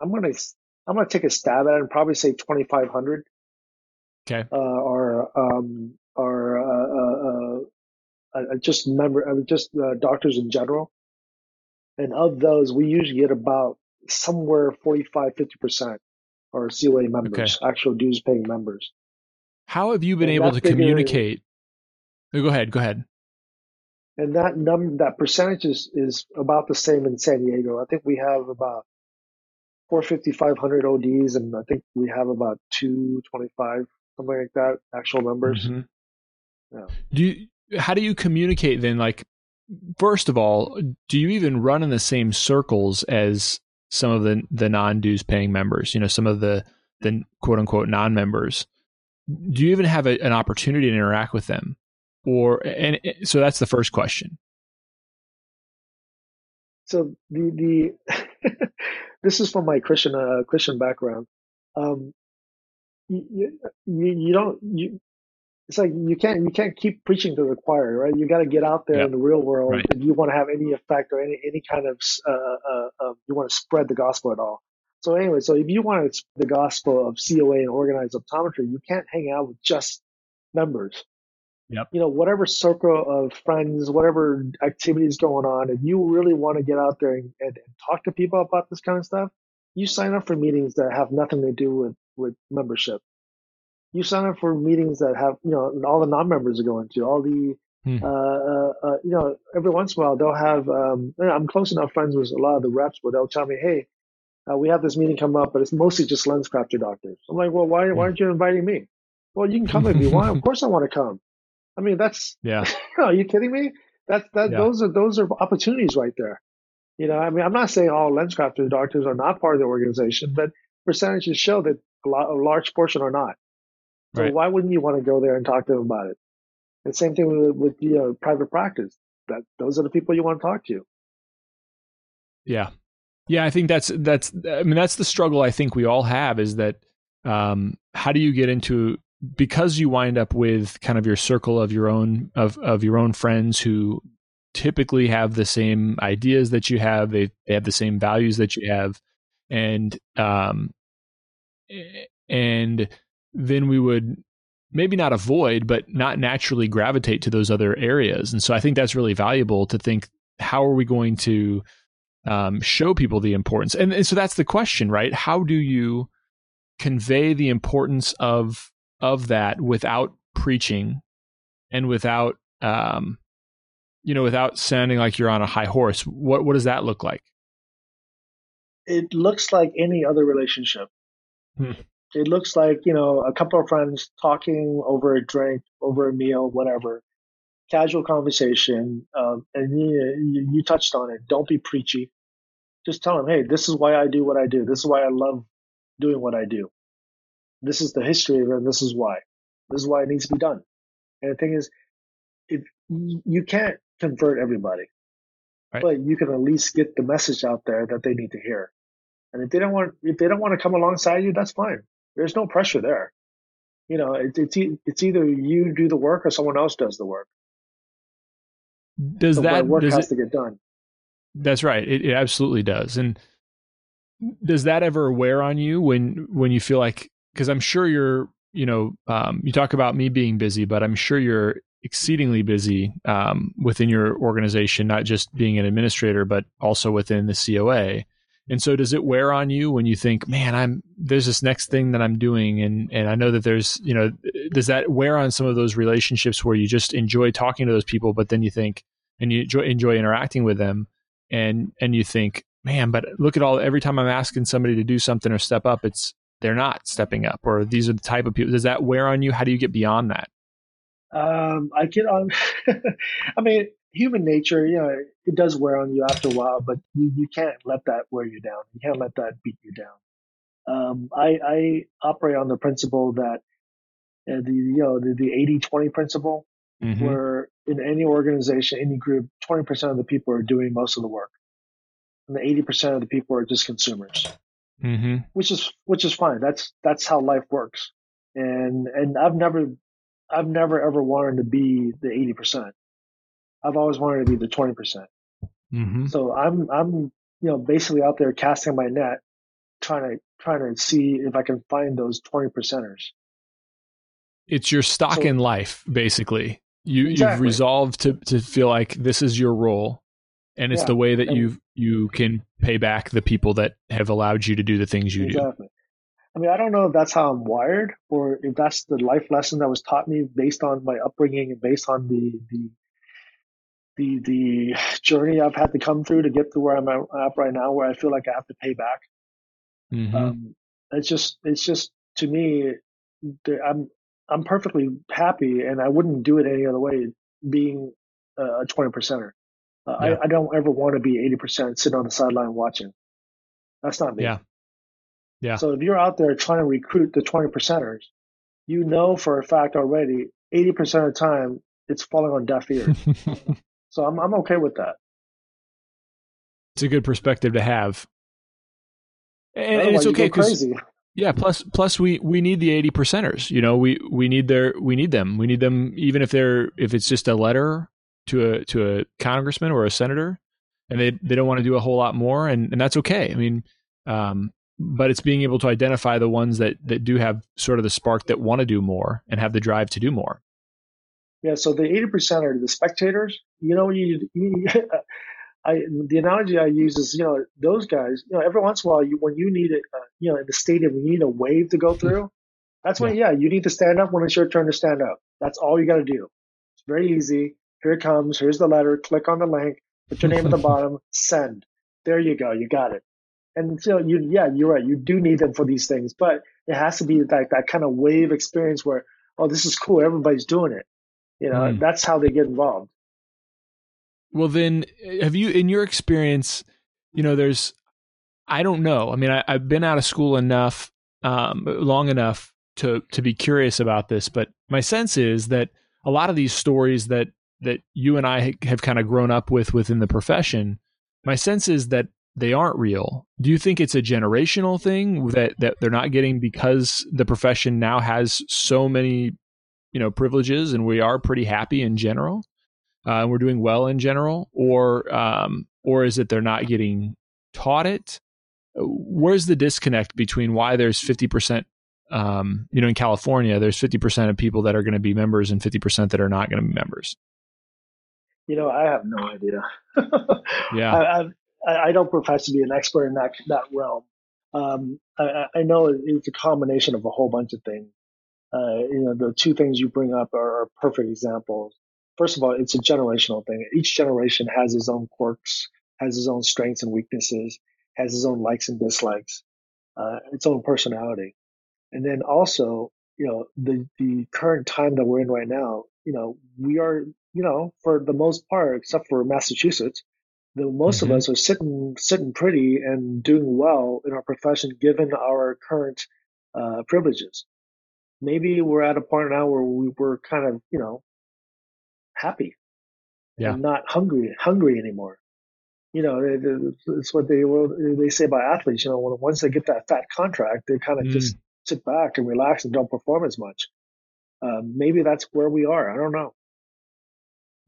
I'm gonna I'm gonna take a stab at it and probably say 2,500. Okay. Uh, or um, or uh, uh, uh, just member, uh, just uh, doctors in general. And of those, we usually get about somewhere 45, 50% are COA members, okay. actual dues paying members. How have you been and able to figure, communicate? Go ahead, go ahead. And that number, that percentage is, is about the same in San Diego. I think we have about 450, 500 ODs, and I think we have about 225, something like that, actual members. Mm-hmm. Yeah. Do you, how do you communicate then? Like, first of all, do you even run in the same circles as some of the the non dues paying members? You know, some of the the quote unquote non members. Do you even have a, an opportunity to interact with them? Or and so that's the first question. So the the [LAUGHS] this is from my Christian uh, Christian background. Um, you, you, you don't you it's like you can't you can't keep preaching to the choir, right? You got to get out there yep. in the real world right. if you want to have any effect or any any kind of uh, uh, uh, you want to spread the gospel at all. So anyway, so if you want to spread the gospel of COA and organized optometry, you can't hang out with just members. Yep. You know, whatever circle of friends, whatever activities going on, if you really want to get out there and, and, and talk to people about this kind of stuff, you sign up for meetings that have nothing to do with with membership you sign up for meetings that have, you know, all the non-members are going to, all the Hmm. Uh, uh, uh, you know, every once in a while they'll have. Um, I'm close enough friends with a lot of the reps where they'll tell me, "Hey, uh, we have this meeting come up, but it's mostly just LensCrafter doctors." I'm like, "Well, why why aren't you inviting me?" Well, you can come if you want. Of [LAUGHS] course, I want to come. I mean, that's yeah. [LAUGHS] are you kidding me? That's that. Yeah. Those are those are opportunities right there. You know, I mean, I'm not saying all LensCrafter doctors are not part of the organization, but percentages show that a, lot, a large portion are not. So right. why wouldn't you want to go there and talk to them about it? And same thing with, with you know, private practice. That those are the people you want to talk to. Yeah, yeah. I think that's that's. I mean, that's the struggle. I think we all have is that um, how do you get into because you wind up with kind of your circle of your own of of your own friends who typically have the same ideas that you have. They they have the same values that you have, and um, and then we would maybe not avoid, but not naturally gravitate to those other areas. And so I think that's really valuable to think how are we going to um, show people the importance? And, and so that's the question, right? How do you convey the importance of of that without preaching and without um, you know without sounding like you're on a high horse? What what does that look like? It looks like any other relationship. Hmm it looks like you know a couple of friends talking over a drink, over a meal, whatever, casual conversation, um, and you, you touched on it. Don't be preachy. Just tell them, hey, this is why I do what I do. This is why I love doing what I do. This is the history of it. And this is why. This is why it needs to be done. And the thing is, if you can't convert everybody, right. but you can at least get the message out there that they need to hear. And if they don't want, if they don't want to come alongside you, that's fine. There's no pressure there. You know, it, it's it's either you do the work or someone else does the work. Does so that work does has it, to get done? That's right. It, it absolutely does. And does that ever wear on you when when you feel like? Because I'm sure you're. You know, um, you talk about me being busy, but I'm sure you're exceedingly busy um, within your organization, not just being an administrator, but also within the COA. And so does it wear on you when you think, man, I'm there's this next thing that I'm doing and and I know that there's, you know, does that wear on some of those relationships where you just enjoy talking to those people but then you think and you enjoy, enjoy interacting with them and and you think, man, but look at all every time I'm asking somebody to do something or step up, it's they're not stepping up or these are the type of people. Does that wear on you? How do you get beyond that? Um, I get on. [LAUGHS] I mean, human nature, you know, it does wear on you after a while, but you, you can't let that wear you down. You can't let that beat you down. Um, I, I operate on the principle that uh, the, you know, the, the 80 20 principle, mm-hmm. where in any organization, any group, 20% of the people are doing most of the work. And the 80% of the people are just consumers, mm-hmm. which is, which is fine. That's, that's how life works. And, and I've never, I've never ever wanted to be the 80%. I've always wanted to be the 20%. mm hmm So I'm, I'm, you know, basically out there casting my net, trying to, trying to see if I can find those 20 percenters. It's your stock so, in life, basically. You, exactly. you've resolved to, to feel like this is your role and it's yeah. the way that you you can pay back the people that have allowed you to do the things you exactly. do. I mean, I don't know if that's how I'm wired or if that's the life lesson that was taught me based on my upbringing and based on the the the the journey I've had to come through to get to where I'm at right now, where I feel like I have to pay back. Mm-hmm. Um, it's just it's just to me, I'm I'm perfectly happy, and I wouldn't do it any other way. Being a twenty percenter, uh, yeah. I, I don't ever want to be eighty percent sitting on the sideline watching. That's not me. Yeah. Yeah. So if you're out there trying to recruit the twenty percenters, you know for a fact already, eighty percent of the time it's falling on deaf ears. [LAUGHS] So I'm I'm okay with that. It's a good perspective to have. And, and it's okay because yeah. Plus, plus we we need the eighty percenters. You know, we we need their we need them. We need them even if they're if it's just a letter to a to a congressman or a senator, and they they don't want to do a whole lot more, and and that's okay. I mean, um, but it's being able to identify the ones that that do have sort of the spark that want to do more and have the drive to do more. Yeah, so the 80% are the spectators. You know, you, you [LAUGHS] I, the analogy I use is, you know, those guys, you know, every once in a while, you, when you need it, uh, you know, in the stadium, you need a wave to go through. That's when, yeah. yeah, you need to stand up when it's your turn to stand up. That's all you got to do. It's very easy. Here it comes. Here's the letter. Click on the link. Put your name at the [LAUGHS] bottom. Send. There you go. You got it. And so you, yeah, you're right. You do need them for these things, but it has to be like that kind of wave experience where, oh, this is cool. Everybody's doing it. You know, mm. that's how they get involved. Well, then, have you, in your experience, you know, there's, I don't know. I mean, I, have been out of school enough, um, long enough to to be curious about this, but my sense is that a lot of these stories that that you and I have kind of grown up with within the profession, my sense is that they aren't real. Do you think it's a generational thing that that they're not getting because the profession now has so many, you know, privileges and we are pretty happy in general? Uh, we're doing well in general, or um, or is it they're not getting taught it? Where's the disconnect between why there's fifty percent? Um, you know, in California, there's fifty percent of people that are going to be members and fifty percent that are not going to be members. You know, I have no idea. [LAUGHS] yeah, I, I, I, don't profess to be an expert in that that realm. Um, I, I, know it's a combination of a whole bunch of things. Uh, you know, the two things you bring up are, are, perfect examples. First of all, it's a generational thing. Each generation has its own quirks, has its own strengths and weaknesses, has its own likes and dislikes, uh, its own personality. And then also, you know, the, the current time that we're in right now, you know, we are, you know, for the most part, except for Massachusetts, the most mm-hmm. of us are sitting sitting pretty and doing well in our profession given our current uh, privileges. Maybe we're at a point now where we, we're kind of you know happy yeah. and not hungry hungry anymore. You know, it's what they they say about athletes. You know, once they get that fat contract, they kind of mm. just sit back and relax and don't perform as much. Uh, maybe that's where we are. I don't know.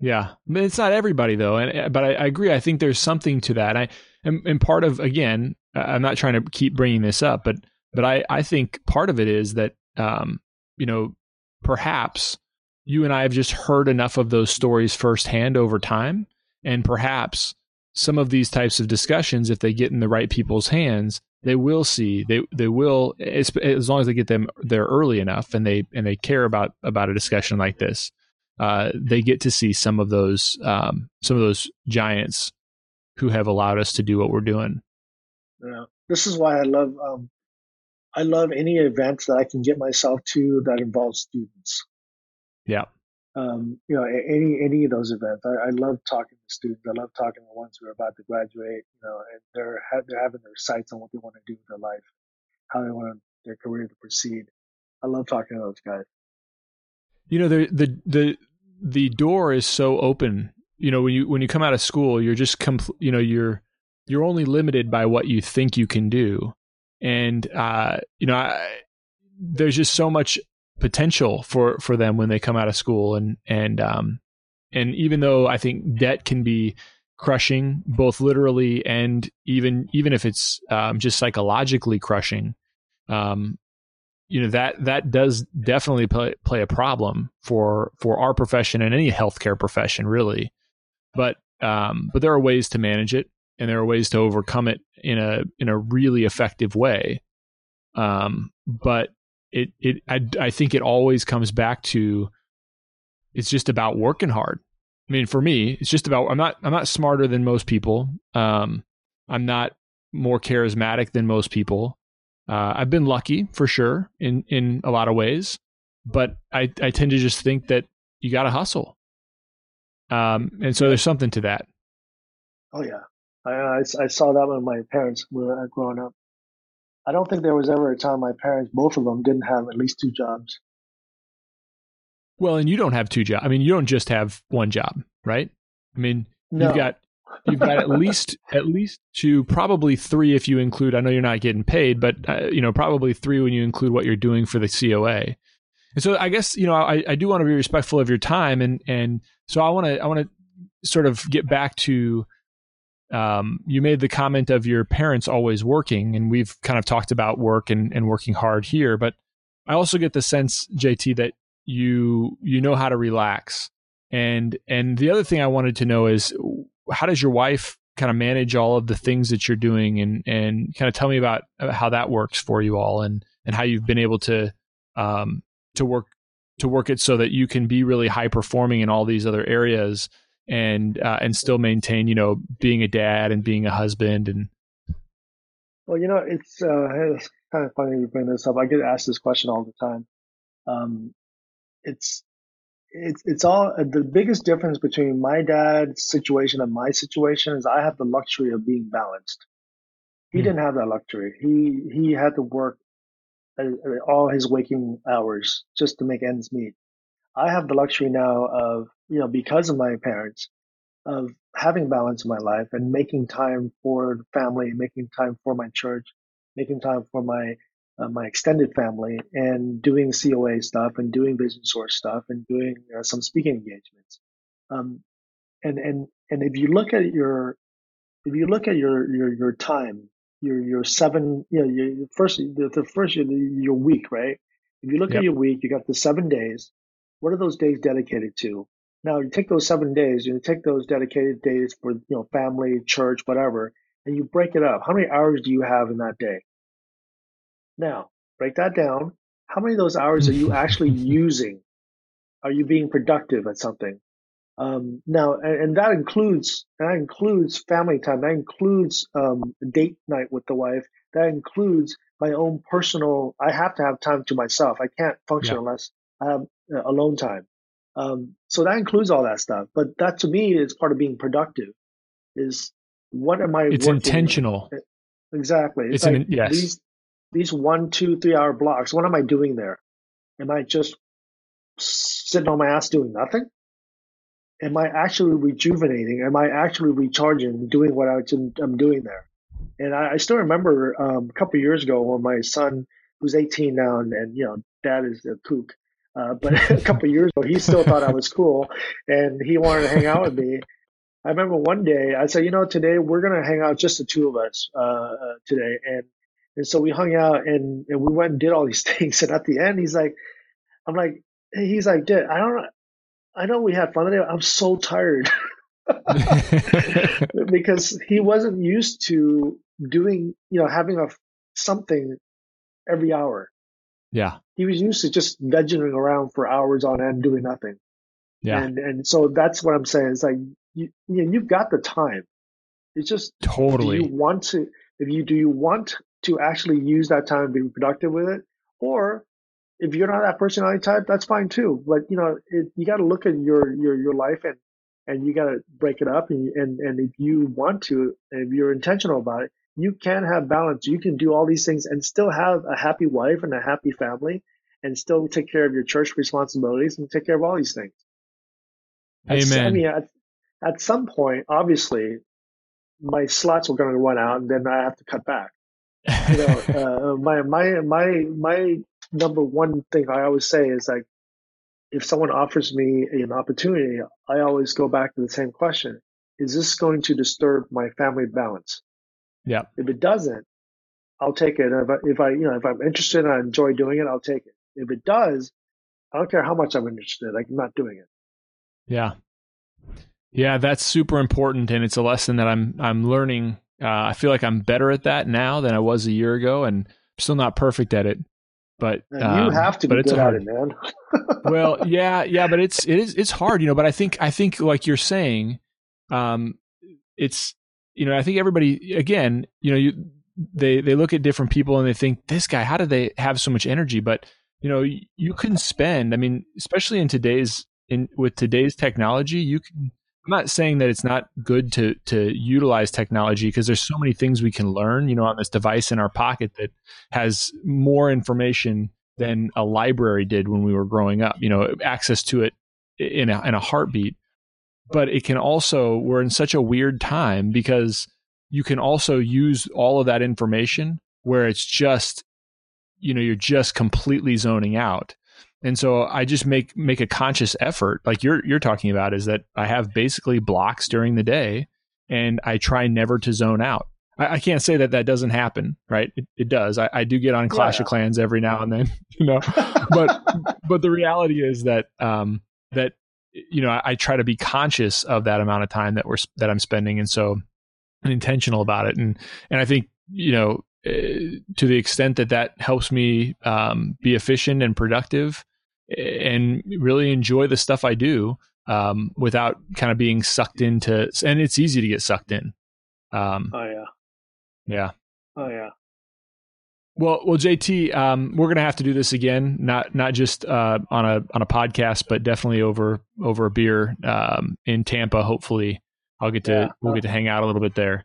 Yeah, it's not everybody though, and uh, but I, I, agree. I think there's something to that. I and, and part of again, I'm not trying to keep bringing this up, but but I I think part of it is that um you know perhaps you and I have just heard enough of those stories firsthand over time, and perhaps some of these types of discussions, if they get in the right people's hands, they will see they they will as, as long as they get them there early enough and they and they care about about a discussion like this uh, they get to see some of those um, some of those giants who have allowed us to do what we're doing. Yeah, this is why I love um, I love any event that I can get myself to that involves students. Yeah. Um, you know, any any of those events, I, I, love talking to students. I love talking to the ones who are about to graduate. You know, and they're they're having their sights on what they want to do with their life, how they want their career to proceed. I love talking to those guys. You know, the the the the door is so open. You know, when you when you come out of school, you're just compl- you know you're you're only limited by what you think you can do, and uh, you know I, there's just so much potential for for them when they come out of school, and and um and even though I think debt can be crushing, both literally and even even if it's um, just psychologically crushing, um, you know that that does definitely play, play a problem for for our profession and any healthcare profession really. But um, but there are ways to manage it and there are ways to overcome it in a in a really effective way. Um, but it it I, I think it always comes back to it's just about working hard i mean for me it's just about i'm not i'm not smarter than most people um, i'm not more charismatic than most people uh, I've been lucky for sure in in a lot of ways, but I I tend to just think that you got to hustle. Um, and so there's something to that. Oh yeah, I, I, I saw that when my parents were growing up. I don't think there was ever a time my parents, both of them, didn't have at least two jobs. Well, and you don't have two jobs. I mean, you don't just have one job, right? I mean, no. you've got You've got at [LAUGHS] least at least two, probably three if you include. I know you're not getting paid, but uh, you know probably three when you include what you're doing for the COA. And so I guess you know I, I do want to be respectful of your time, and and so I want to I want to sort of get back to. Um, you made the comment of your parents always working, and we've kind of talked about work and, and working hard here. But I also get the sense, JT, that you you know how to relax. And and the other thing I wanted to know is how does your wife kind of manage all of the things that you're doing and and kind of tell me about how that works for you all and and how you've been able to um to work to work it so that you can be really high performing in all these other areas and uh, and still maintain you know being a dad and being a husband and well you know it's uh it's kind of funny you bring this up i get asked this question all the time um it's it's it's all the biggest difference between my dad's situation and my situation is I have the luxury of being balanced. He mm. didn't have that luxury. He he had to work uh, uh, all his waking hours just to make ends meet. I have the luxury now of you know because of my parents of having balance in my life and making time for family, making time for my church, making time for my uh, my extended family and doing COA stuff and doing Vision Source stuff and doing uh, some speaking engagements. Um, and and and if you look at your if you look at your your your time, your your seven, you know, your first the, the first your, your week, right? If you look yep. at your week, you got the seven days. What are those days dedicated to? Now you take those seven days, you take those dedicated days for you know family, church, whatever, and you break it up. How many hours do you have in that day? Now, break that down. How many of those hours are you [LAUGHS] actually using? Are you being productive at something? Um, now, and, and, that includes that includes family time. That includes um, date night with the wife. That includes my own personal. I have to have time to myself. I can't function yeah. unless I have alone time. Um, so that includes all that stuff. But that to me is part of being productive. Is what am I? It's intentional. With? Exactly. It's, it's like an, yes. These, these one, two, three hour blocks, what am I doing there? Am I just sitting on my ass doing nothing? Am I actually rejuvenating? Am I actually recharging, doing what I'm doing there? And I, I still remember um, a couple years ago when my son, who's 18 now, and, and you know, dad is a kook. Uh, but [LAUGHS] a couple years ago, he still thought I was cool, and he wanted to hang out with me. I remember one day I said, you know, today we're gonna hang out just the two of us uh, uh, today, and and so we hung out and, and we went and did all these [LAUGHS] things. And at the end, he's like, I'm like, he's like, Dad, I don't, I know we had fun today. I'm so tired [LAUGHS] because he wasn't used to doing, you know, having a something every hour. Yeah. He was used to just vegging around for hours on end doing nothing. Yeah. And and so that's what I'm saying. It's like you you know, you've got the time. It's just totally do you want to if you do you want to actually use that time and be productive with it. Or if you're not that personality type, that's fine too. But you know, it, you got to look at your your your life and and you got to break it up. And, and and if you want to, if you're intentional about it, you can have balance. You can do all these things and still have a happy wife and a happy family, and still take care of your church responsibilities and take care of all these things. Amen. I mean, at, at some point, obviously, my slots were going to run out, and then I have to cut back you know, [LAUGHS] uh, my my my my number one thing I always say is like, if someone offers me an opportunity, I always go back to the same question: Is this going to disturb my family balance? Yeah. If it doesn't, I'll take it. If I, if I, you know, if I'm interested and I enjoy doing it, I'll take it. If it does, I don't care how much I'm interested. I'm not doing it. Yeah. Yeah, that's super important, and it's a lesson that I'm I'm learning uh, I feel like I'm better at that now than I was a year ago, and I'm still not perfect at it. But um, you have to be good hard. at it, man. [LAUGHS] well, yeah, yeah, but it's it is it's hard, you know. But I think I think like you're saying, um, it's you know I think everybody again, you know, you they they look at different people and they think this guy, how do they have so much energy? But you know, you, you can spend. I mean, especially in today's in with today's technology, you can I'm not saying that it's not good to to utilize technology because there's so many things we can learn, you know, on this device in our pocket that has more information than a library did when we were growing up. You know, access to it in a, in a heartbeat. But it can also we're in such a weird time because you can also use all of that information where it's just you know you're just completely zoning out and so I just make make a conscious effort, like you're you're talking about, is that I have basically blocks during the day, and I try never to zone out. I, I can't say that that doesn't happen, right? It, it does. I, I, do get on Clash yeah. of Clans every now and then, [LAUGHS] you know. but but the reality is that um, that you know I, I, try to be conscious of that amount of time that we're that I'm spending, and so and intentional about it. And and I think you know uh, to the extent that that helps me um, be efficient and productive and really enjoy the stuff I do um, without kind of being sucked into. And it's easy to get sucked in. Um, oh yeah, yeah. Oh yeah. Well, well, JT, um, we're gonna have to do this again. Not not just uh, on a on a podcast, but definitely over over a beer um, in Tampa. Hopefully, I'll get to yeah. we'll get to hang out a little bit there.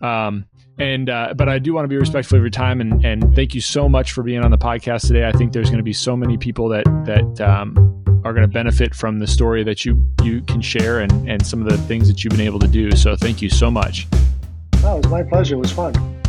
Um, and uh, but I do want to be respectful of your time and and thank you so much for being on the podcast today. I think there's going to be so many people that that um, are going to benefit from the story that you you can share and and some of the things that you've been able to do. So thank you so much. Oh, it was my pleasure. It was fun.